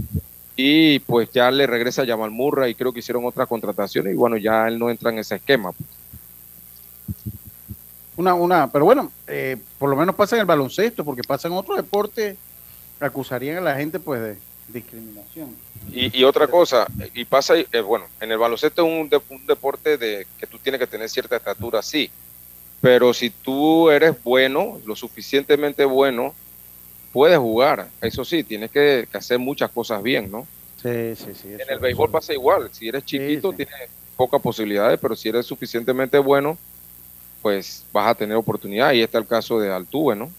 y pues ya le regresa a Jamal Murray y creo que hicieron otras contrataciones y bueno, ya él no entra en ese esquema. Una, una, pero bueno, eh, por lo menos pasa en el baloncesto, porque pasa en otros deportes, acusarían a la gente pues de discriminación. Y, y otra cosa, y pasa, eh, bueno, en el baloncesto es un, de- un deporte de que tú tienes que tener cierta estatura, sí, pero si tú eres bueno, lo suficientemente bueno, puedes jugar. Eso sí, tienes que, que hacer muchas cosas bien, ¿no? Sí, sí, sí. En el béisbol pasa igual, si eres chiquito tienes pocas posibilidades, pero si eres suficientemente bueno, pues vas a tener oportunidad. Y está el caso de Altuve, ¿no?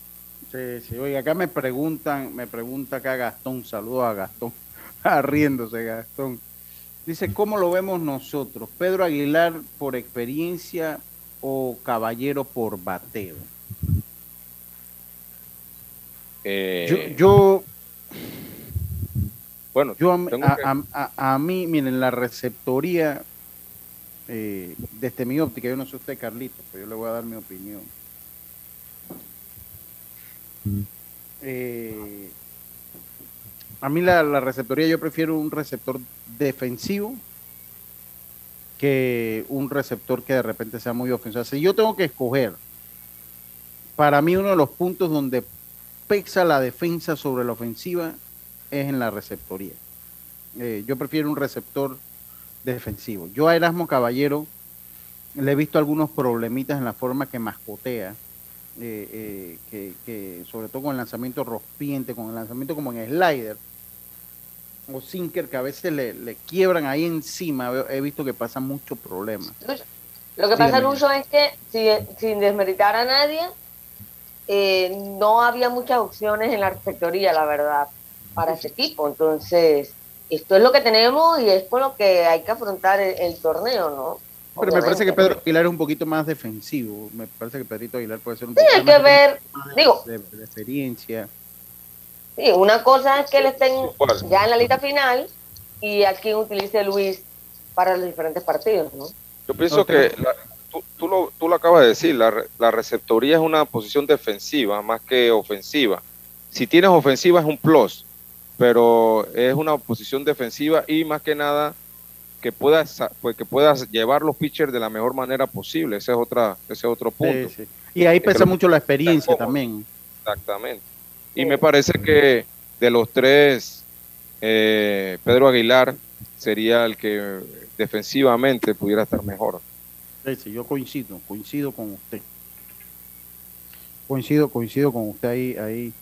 Sí, sí. Oye, acá me preguntan, me pregunta acá Gastón, saludos a Gastón, riéndose Gastón. Dice, ¿cómo lo vemos nosotros? ¿Pedro Aguilar por experiencia o Caballero por bateo? Eh, Yo, yo, bueno, yo a, tengo a- que- a- a- a mí, miren, la receptoría, eh, desde mi óptica, yo no sé usted, Carlito, pero yo le voy a dar mi opinión. Eh, a mí la, receptoría, yo prefiero un receptor defensivo que un receptor que de repente sea muy ofensivo. Si yo tengo que escoger, para mí uno de los puntos donde pesa la defensa sobre la ofensiva es en la receptoría. Eh, yo prefiero un receptor defensivo. Yo a Erasmo Caballero le he visto algunos problemitas en la forma que mascotea, eh, eh, que, que sobre todo con el lanzamiento rompiente, con el lanzamiento como en slider o sinker que a veces le, le quiebran ahí encima. He visto que pasa muchos problemas. Lo que pasa. Lucho, es que si, sin desmeritar a nadie, eh, no había muchas opciones en la receptoría, la verdad, para ese equipo. Entonces, esto es lo que tenemos y es por lo que hay que afrontar el, el torneo, ¿no? Pero me parece que. Pedro Aguilar es un poquito más defensivo. Me parece que Pedrito Aguilar puede ser un Sí, poquito hay más que ver, digo, de, de experiencia. sí, una cosa es que él esté en- ya en la lista final y a quien utilice Luis para los diferentes partidos, ¿no? Yo pienso que la- tú, tú lo, tú lo acabas de decir, la, re- la receptoría es una posición defensiva más que ofensiva. Si tienes ofensiva es un plus, pero es una posición defensiva y más que nada que puedas pues, que puedas llevar los pitchers de la mejor manera posible. Ese es otra ese es otro punto. Sí, sí. Y ahí pesa mucho la experiencia también. Exactamente. Y me parece que de los tres, eh, Pedro Aguilar sería el que defensivamente pudiera estar mejor. Sí, yo coincido, coincido con usted. Coincido, coincido con usted ahí, ahí.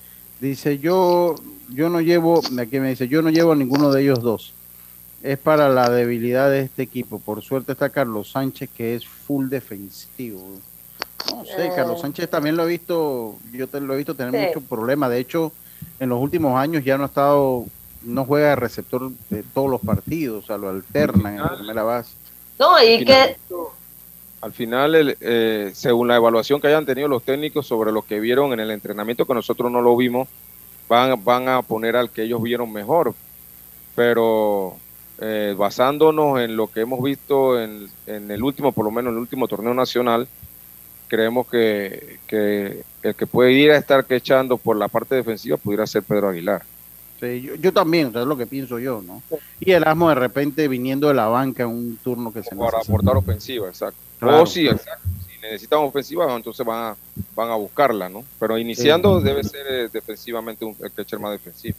Dice, yo, yo no llevo, aquí me dice, yo no llevo a ninguno de ellos dos. Es para la debilidad de este equipo. Por suerte está Carlos Sánchez, que es full defensivo. No sé, Eh. Carlos Sánchez también lo he visto, yo te, lo he visto tener Sí. muchos problemas. De hecho, en los últimos años ya no ha estado, no juega de receptor de todos los partidos, o sea, lo alternan en la primera base. No, y que Al final, el, eh, según la evaluación que hayan tenido los técnicos sobre lo que vieron en el entrenamiento, que nosotros no lo vimos, van, van a poner al que ellos vieron mejor. Pero eh, basándonos en lo que hemos visto en, en el último, por lo menos en el último torneo nacional, creemos que, que el que puede ir a estar quechando por la parte defensiva pudiera ser Pedro Aguilar. Sí, yo, yo también, o sea, es lo que pienso yo, ¿no? Y Erasmo de repente viniendo de la banca en un turno que se Para necesita. aportar ofensiva, exacto. Claro. O sí, exacto. Si necesitan ofensiva, entonces van a, van a buscarla, ¿no? Pero iniciando debe ser eh, defensivamente un, el catcher más defensivo.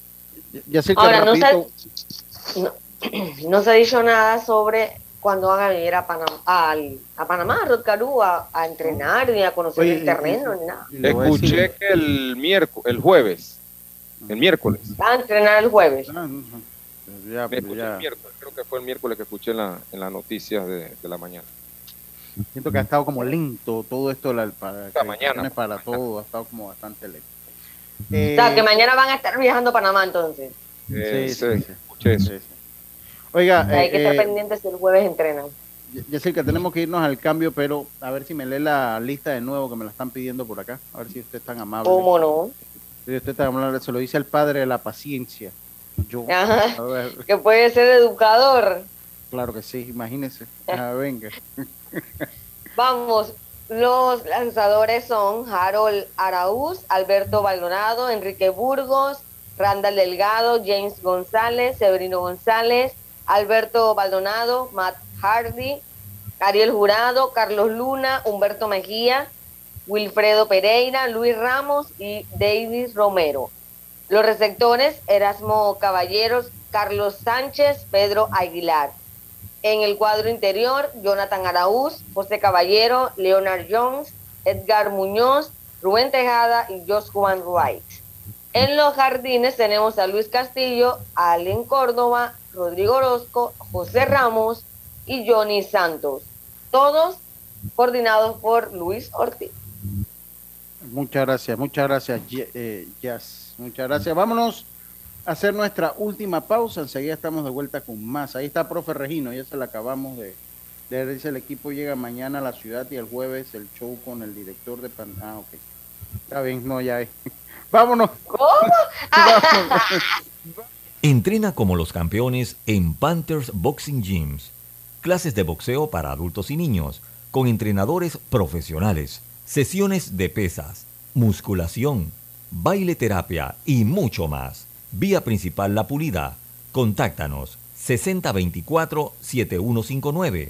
Ya sé que ahora no rapidito- no, no se ha dicho nada sobre cuando van a venir a Panamá, al- a Panamá, a Rotcarú, a, a entrenar ni a conocer Oye, el terreno ni nada. Escuché que el miércoles, el jueves, el miércoles. Van a entrenar el jueves. Ah, Ya, Me escuché el miércoles, creo que fue el miércoles que escuché en, la, en las noticias de, de la mañana. Siento que ha estado como lento todo esto la, para, Esta mañana. para todo, ha estado como bastante lento. o sea, que mañana van a estar viajando a Panamá entonces. Eh, sí, sí, sí, sí. escuché eso. Oiga, hay que estar eh, pendientes si el jueves entrenan. Que tenemos que irnos al cambio, pero a ver si me lee la lista de nuevo que me la están pidiendo por acá. A ver si usted es tan amable. ¿Cómo no? Si usted es tan amable, se lo dice el padre de la paciencia. Yo. Ajá. A ver, Que puede ser educador. claro que sí, imagínese. Ah, venga. Vamos, los lanzadores son Harold Araúz, Alberto Baldonado, Enrique Burgos, Randall Delgado, James González, Severino González, Alberto Baldonado, Matt Hardy, Ariel Jurado, Carlos Luna, Humberto Mejía, Wilfredo Pereira, Luis Ramos y Davis Romero. Los receptores, Erasmo Caballeros, Carlos Sánchez, Pedro Aguilar. En el cuadro interior, Jonathan Araúz, José Caballero, Leonard Jones, Edgar Muñoz, Rubén Tejada y Josh Juan Wright. En los jardines tenemos a Luis Castillo, Allen Córdoba, Rodrigo Orozco, José Ramos y Johnny Santos. Todos coordinados por Luis Ortiz. Muchas gracias, muchas gracias, eh, Jazz. Muchas gracias. Vámonos a hacer nuestra última pausa. Enseguida estamos de vuelta con más. Ahí está profe Regino, ya se la acabamos de, de. Dice el equipo llega mañana a la ciudad y el jueves el show con el director de Pan. Ah, ok. Está bien, no, ya es. Vámonos. ¿Cómo? Entrena como los campeones en Panthers Boxing Gyms. Clases de boxeo para adultos y niños, con entrenadores profesionales, sesiones de pesas, musculación, baile terapia y mucho más. Vía principal La Pulida. Contáctanos 6024-7159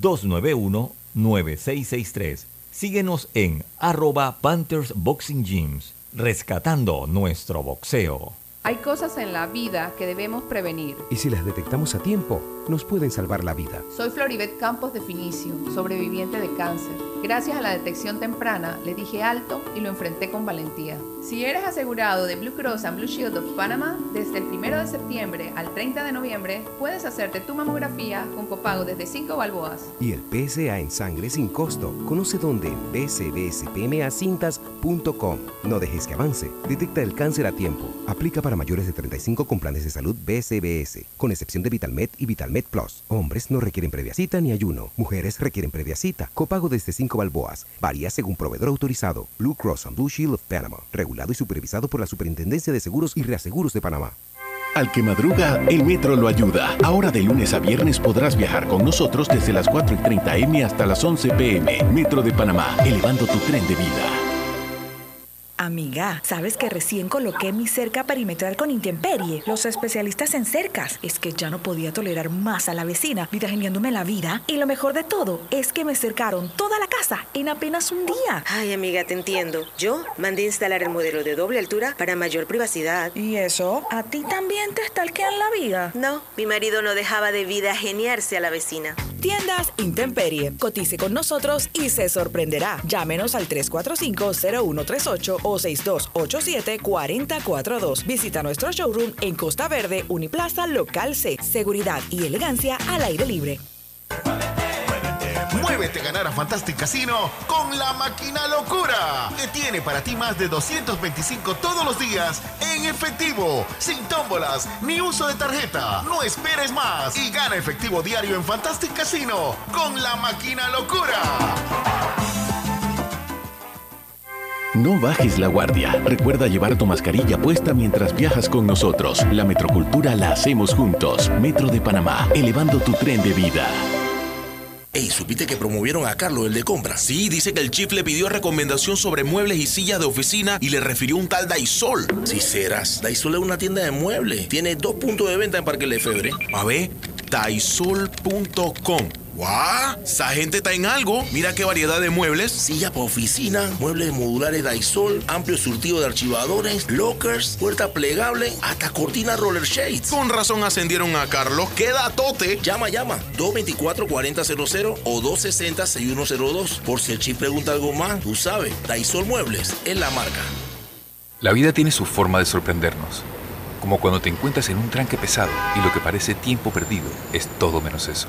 291-9663. Síguenos en arroba Panthers Boxing Gyms, rescatando nuestro boxeo. Hay cosas en la vida que debemos prevenir. Y si las detectamos a tiempo, nos pueden salvar la vida. Soy Floribet Campos de Finicio, sobreviviente de cáncer. Gracias a la detección temprana, le dije alto y lo enfrenté con valentía. Si eres asegurado de Blue Cross and Blue Shield of Panama, desde el 1 de septiembre al 30 de noviembre, puedes hacerte tu mamografía con copago desde 5 balboas. Y el PSA en sangre sin costo. Conoce dónde en bcbspmacintas.com. No dejes que avance. Detecta el cáncer a tiempo. Aplica para mayores de 35 con planes de salud BCBS, con excepción de VitalMed y VitalMed Plus. Hombres no requieren previa cita ni ayuno. Mujeres requieren previa cita. Copago desde 5 balboas. Varía según proveedor autorizado. Blue Cross and Blue Shield of Panama. Regulado y supervisado por la Superintendencia de Seguros y Reaseguros de Panamá. Al que madruga, el metro lo ayuda. Ahora de lunes a viernes podrás viajar con nosotros desde las 4 y 30 M hasta las 11 PM. Metro de Panamá, elevando tu tren de vida. Amiga, ¿sabes que recién coloqué mi cerca perimetral con Intemperie? Los especialistas en cercas. Es que ya no podía tolerar más a la vecina, vitageneándome la vida. Y lo mejor de todo es que me cercaron toda la casa en apenas un día. Ay, amiga, te entiendo. Yo mandé instalar el modelo de doble altura para mayor privacidad. ¿Y eso? ¿A ti también te stalkean la vida? No, mi marido no dejaba de vida geniarse a la vecina. Tiendas Intemperie. Cotice con nosotros y se sorprenderá. Llámenos al 345-0138 o 6287-4042. Visita nuestro showroom en Costa Verde, Uniplaza Local C. Seguridad y elegancia al aire libre. Muévete a ganar a Fantastic Casino con la máquina locura, que tiene para ti más de 225 todos los días en efectivo, sin tómbolas ni uso de tarjeta. No esperes más y gana efectivo diario en Fantastic Casino con la máquina locura. No bajes la guardia. Recuerda llevar tu mascarilla puesta mientras viajas con nosotros. La metrocultura la hacemos juntos. Metro de Panamá, elevando tu tren de vida. Ey, ¿supiste que promovieron a Carlos, el de compra? Sí, dice que el chief le pidió recomendación sobre muebles y sillas de oficina y le refirió un tal Daisol. Si serás, Daisol es una tienda de muebles. Tiene dos puntos de venta en Parque Lefebvre. A ver, daisol.com. ¡Guau! Esa gente está en algo. Mira qué variedad de muebles. Silla para oficina, muebles modulares Daisol, amplio surtido de archivadores, lockers, puerta plegable, hasta cortina roller shades. Con razón ascendieron a Carlos. ¡Queda tote! Llama, llama. 224-4000 o 260-6102. Por si el chip pregunta algo más, tú sabes. Daisol Muebles es la marca. La vida tiene su forma de sorprendernos. Como cuando te encuentras en un tranque pesado y lo que parece tiempo perdido es todo menos eso.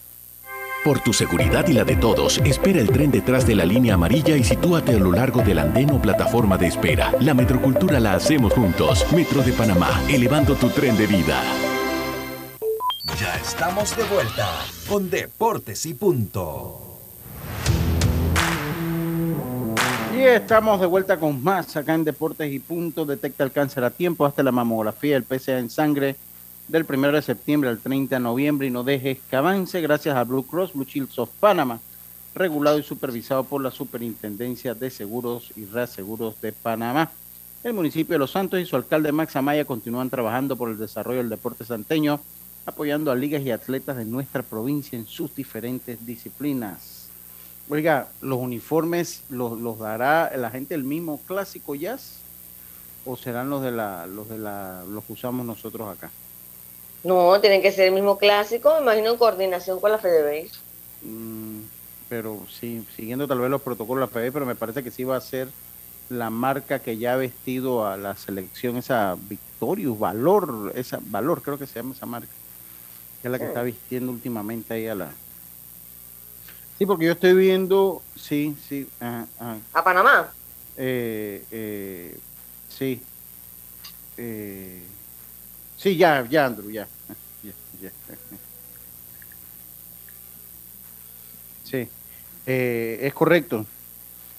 Por tu seguridad y la de todos, espera el tren detrás de la línea amarilla y sitúate a lo largo del andén o plataforma de espera. La metrocultura la hacemos juntos. Metro de Panamá, elevando tu tren de vida. Ya estamos de vuelta con Deportes y Punto. Y estamos de vuelta con más acá en Deportes y Punto. Detecta el cáncer a tiempo hasta la mamografía, el PSA en sangre del 1 de septiembre al 30 de noviembre y no dejes que avance gracias a Blue Cross Blue Shields of Panama, regulado y supervisado por la Superintendencia de Seguros y Reaseguros de Panamá. El municipio de Los Santos y su alcalde Max Amaya continúan trabajando por el desarrollo del deporte santeño, apoyando a ligas y atletas de nuestra provincia en sus diferentes disciplinas. Oiga, ¿los uniformes los, los dará la gente del mismo clásico jazz o serán los de la, los de la, los que usamos nosotros acá? No, tienen que ser el mismo clásico, me imagino en coordinación con la FedeBase. Mm, pero sí, siguiendo tal vez los protocolos de la FED, pero me parece que sí va a ser la marca que ya ha vestido a la selección, esa Victorious, Valor, esa Valor creo que se llama esa marca, que es la que está vistiendo últimamente ahí a la... Sí, porque yo estoy viendo, sí, sí, ajá, ajá. ¿A Panamá? Eh, eh, sí. Eh, sí, ya, ya, Andrew, ya. ya, ya. Sí, eh, es correcto.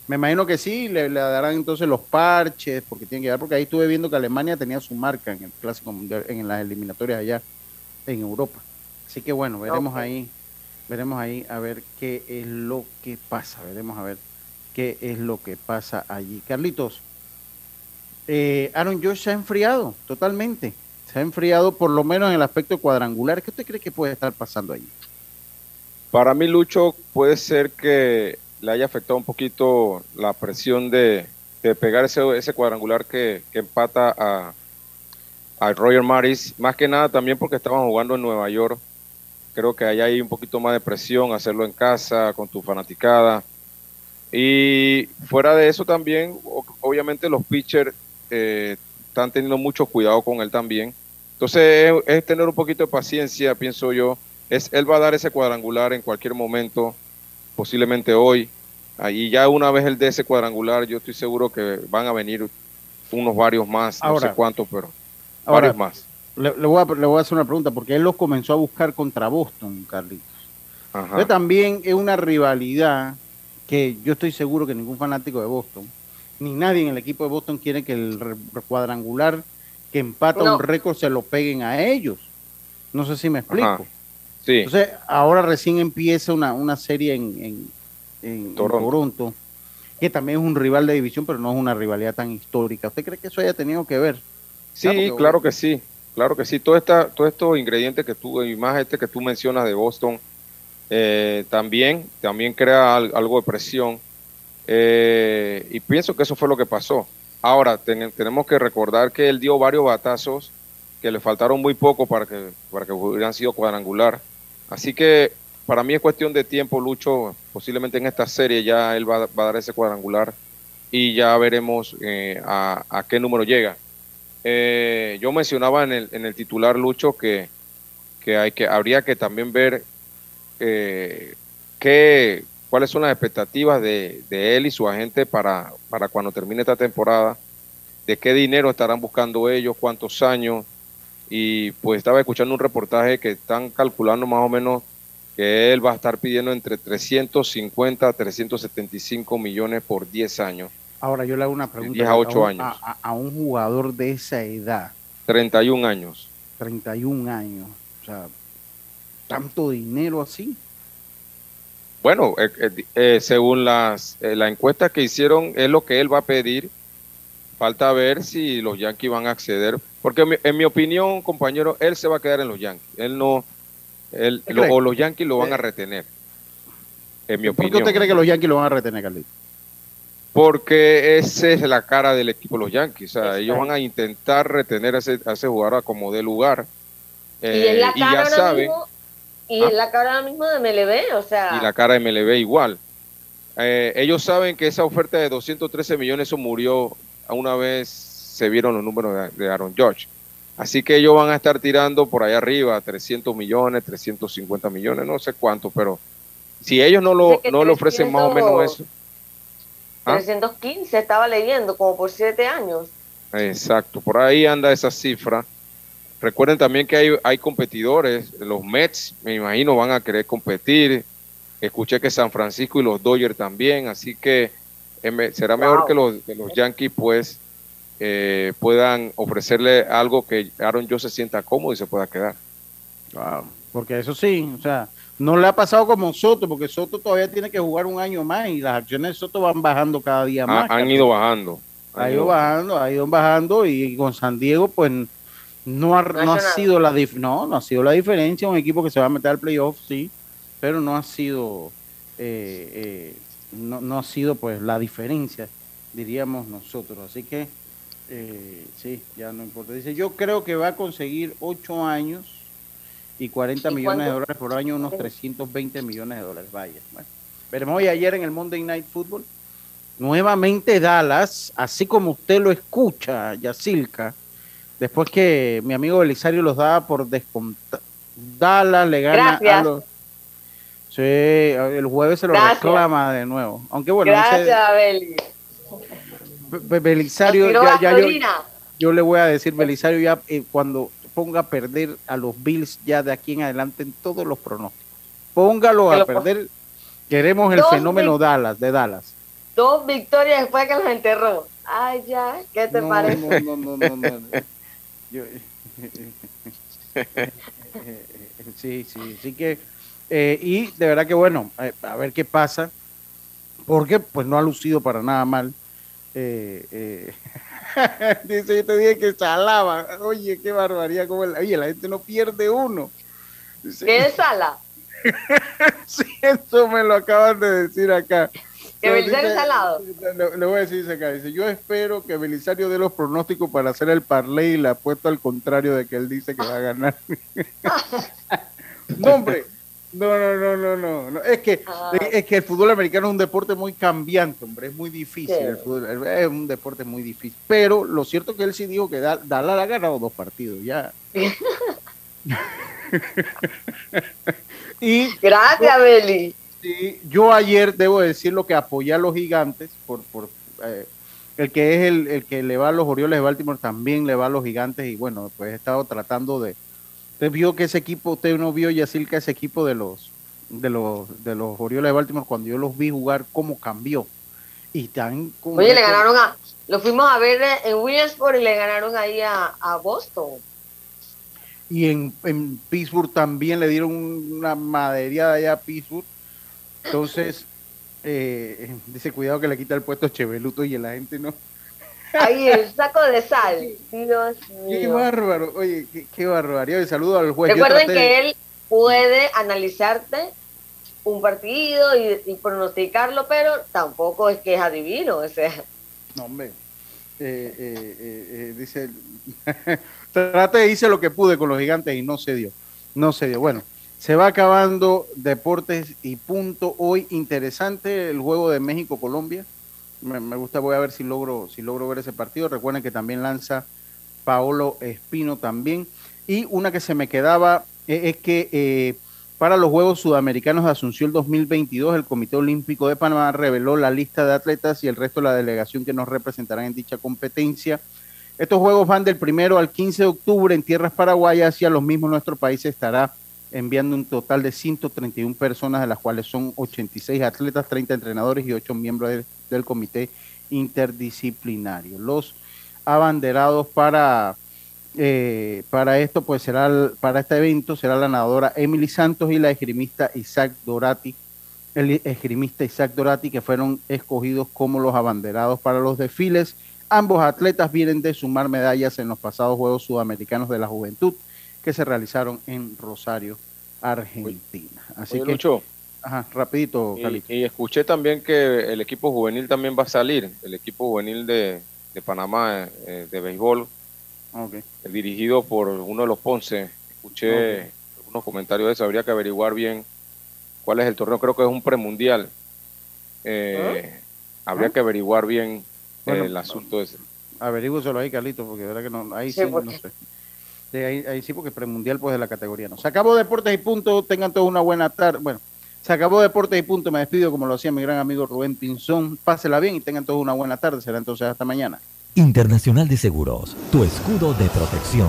Me imagino que sí, le, le darán entonces los parches, porque tienen que dar, porque ahí estuve viendo que Alemania tenía su marca en el Clásico Mundial, en las eliminatorias allá en Europa. Así que bueno, veremos ahí, veremos ahí a ver qué es lo que pasa, veremos a ver qué es lo que pasa allí. Carlitos, eh, Aaron Josh se ha enfriado totalmente, se ha enfriado por lo menos en el aspecto cuadrangular. ¿Qué usted cree que puede estar pasando allí? Para mí, Lucho, puede ser que le haya afectado un poquito la presión de, pegar ese, ese cuadrangular que, empata a, a Roger Maris. Más que nada también porque estaban jugando en Nueva York. Creo que ahí hay un poquito más de presión, hacerlo en casa, con tu fanaticada. Y fuera de eso también, obviamente los pitchers eh, están teniendo mucho cuidado con él también. Entonces es, es tener un poquito de paciencia, pienso yo. Es, él va a dar ese cuadrangular en cualquier momento, posiblemente hoy. Ahí ya una vez él dé ese cuadrangular, yo estoy seguro que van a venir unos varios más, no sé cuántos, pero Ahora, varios más. Le, le voy a, le voy a hacer una pregunta, porque él los comenzó a buscar contra Boston, Carlitos. Ajá. Entonces también es una rivalidad que yo estoy seguro que ningún fanático de Boston, ni nadie en el equipo de Boston quiere que el cuadrangular que empata No. un récord se lo peguen a ellos. No sé si me explico. Sí, Entonces, ahora recién empieza una, una serie en, en- en- en Toronto. Que también es un rival de división, pero no es una rivalidad tan histórica. ¿Usted cree que eso haya tenido que ver? sí, claro que sí, claro que sí. Todo esta, todos estos ingredientes que tú, y más este que tú mencionas de Boston, eh, también, también crea al- algo de presión. Eh, y pienso que eso fue lo que pasó. Ahora, ten- tenemos que recordar que él dio varios batazos que le faltaron muy poco para que, para que hubieran sido cuadrangular. Así que para mí es cuestión de tiempo, Lucho. Posiblemente en esta serie ya él va, va a dar ese cuadrangular y ya veremos eh, a, a qué número llega. Eh, yo mencionaba en el, en el titular, Lucho, que, que, hay que habría que también ver eh, qué, cuáles son las expectativas de, de él y su agente para, para cuando termine esta temporada, de qué dinero estarán buscando ellos, cuántos años. Y pues estaba escuchando un reportaje que están calculando más o menos que él va a estar pidiendo entre 350 a 375 millones por 10 años. Ahora yo le hago una pregunta. 10 a 8 un- años. A, a un jugador de esa edad, 31 años. 31 años, o sea, tanto dinero así. Bueno, eh, eh, eh, según las, eh, la encuesta que hicieron, es lo que él va a pedir. Falta ver si los Yankees van a acceder. Porque en mi, en mi opinión, compañero, él se va a quedar en los Yankees. Él no, él, ¿Qué lo- o los Yankees lo van Eh, a retener. En mi ¿Por qué opinión. usted cree que los Yankees lo van a retener, Carlito? Porque esa es la cara del equipo de los Yankees. O sea, ellos van a intentar retener a ese, a ese jugador a como dé lugar. y Eh, es la y cara ya ahora saben, mismo, y ¿Ah? la cara mismo de MLB, o sea, y la cara de MLB igual. Eh, ellos saben que esa oferta de 213 millones eso murió una vez se vieron los números de, de Aaron George. Así que ellos van a estar tirando por ahí arriba 300 millones, 350 millones, no sé cuánto, pero si ellos no lo, no le ofrecen más o menos 300 eso. ¿Ah? 315 estaba leyendo, como por siete años. Exacto, por ahí anda esa cifra. Recuerden también que hay, hay competidores, los Mets, me imagino, van a querer competir. Escuché que San Francisco y los Dodgers también, así que eh, será mejor Wow. que los, que los Yankees pues eh, puedan ofrecerle algo que Aaron Joe se sienta cómodo y se pueda quedar. Wow. Porque eso sí, o sea, no le ha pasado como Soto, porque Soto todavía tiene que jugar un año más y las acciones de Soto van bajando cada día Ha- más. han ido bajando. han ha ido ido bajando, ha ido bajando y con San Diego pues no ha, No ha no sido la dif- no, no ha sido la diferencia, un equipo que se va a meter al playoff, sí, pero no ha sido eh, eh, no, no ha sido pues la diferencia, diríamos nosotros, así que eh, sí, ya no importa. Dice, yo creo que va a conseguir 8 años y 40 ¿Y millones de dólares por año, unos 320 millones de dólares, vaya. Bueno, veremos hoy ayer en el Monday Night Football. Nuevamente Dallas, así como usted lo escucha, Yacilca, después que mi amigo Belisario los daba por descontar. Dallas le gana Gracias. a los... Sí, el jueves se lo Gracias. reclama de nuevo. Aunque bueno, no sé, Gracias. Be- Be- Belisario, ya, ya yo, le voy a decir, Belisario, ya eh, cuando ponga a perder a los Bills ya de aquí en adelante en todos los pronósticos. Póngalo a perder. Queremos el Dos fenómeno Dallas, de Dallas. Dos victorias después que los enterró. Ay, ya, ¿qué te No, parece? no, no, no, no, no. Yo- sí, sí, sí que eh, y de verdad que bueno, eh, a ver qué pasa, porque pues no ha lucido para nada mal. Eh, eh, dice, yo te dije que se alaba. Oye, qué barbaridad. Como la, oye, la gente no pierde uno. Dice, ¿Qué es Sala? sí, eso me lo acaban de decir acá. ¿Que Belisario dice- Salado? le, le voy a decir acá, dice, yo espero que Belisario dé los pronósticos para hacer el parlay y la apuesta al contrario de que él dice que va a ganar. no, hombre, no, no, no, no, no, no. Es que, Ah. es, es que el fútbol americano es un deporte muy cambiante, hombre, es muy difícil, Sí. el fútbol- es un deporte muy difícil. Pero lo cierto es que él sí dijo que Da- Dallas ha ganado dos partidos ya. y Gracias, Beli. Sí, yo ayer debo decir lo que apoyé a los gigantes, por, por eh, el que es el, el que le va a los Orioles de Baltimore también le va a los gigantes y bueno, pues he estado tratando de... Usted vio que ese equipo, usted no vio Yacirca ese equipo de los de los de los Orioles de Baltimore cuando yo los vi jugar cómo cambió y tan Oye, le ganaron a. Lo fuimos a ver en Williamsport y le ganaron ahí a, a Boston. y en, en Pittsburgh también le dieron una madería allá a Pittsburgh. Entonces, eh, dice, cuidado que le quita el puesto Cheveluto y la gente no. Ahí el saco de sal. Dios Qué bárbaro, oye, qué, qué barbaridad. Y saludo al juez. Recuerden traté- que él puede analizarte un partido y, y pronosticarlo, pero tampoco es que es adivino. O sea, No, hombre. Eh, eh, eh, eh, dice, trate hice lo que pude con los gigantes y no se dio. No se dio. Bueno, se va acabando deportes y punto. Hoy interesante el juego de México-Colombia. Me, gusta, voy a ver si logro, si logro ver ese partido. Recuerden que también lanza Paolo Espino también. Y una que se me quedaba eh, es que eh, para los Juegos Sudamericanos de Asunción 2022, el Comité Olímpico de Panamá reveló la lista de atletas y el resto de la delegación que nos representarán en dicha competencia. Estos Juegos van del primero al 15 de octubre en tierras paraguayas y a los mismos nuestro país estará enviando un total de 131 personas, de las cuales son 86 atletas, 30 entrenadores y 8 miembros del, comité interdisciplinario. Los abanderados para, eh, para esto, pues será para este evento, será la nadadora Emily Santos y la esgrimista Isaac Dorati, el esgrimista Isaac Dorati, que fueron escogidos como los abanderados para los desfiles. Ambos atletas vienen de sumar medallas en los pasados Juegos Sudamericanos de la Juventud que se realizaron en Rosario, Argentina. Así Oye, que, Lucho, ajá, rapidito, y, y escuché también que el equipo juvenil también va a salir, el equipo juvenil de, de Panamá eh, de béisbol, Ok. eh, dirigido por uno de los Ponce. Escuché algunos comentarios de eso, habría que averiguar bien cuál es el torneo, creo que es un premundial. Eh, Habría que averiguar bien eh, Bueno, el asunto ese. Averígüeselo ahí, Carlito, porque de verdad que no, ahí sí, Sí, no sé. Ahí, ahí sí, porque premundial pues de la categoría no. Se acabó Deportes y Punto, tengan todos una buena tarde. Bueno, se acabó Deportes y Punto, me despido como lo hacía mi gran amigo Rubén Pinzón. Pásela bien y tengan todos una buena tarde. Será entonces hasta mañana. Internacional de Seguros, tu escudo de protección.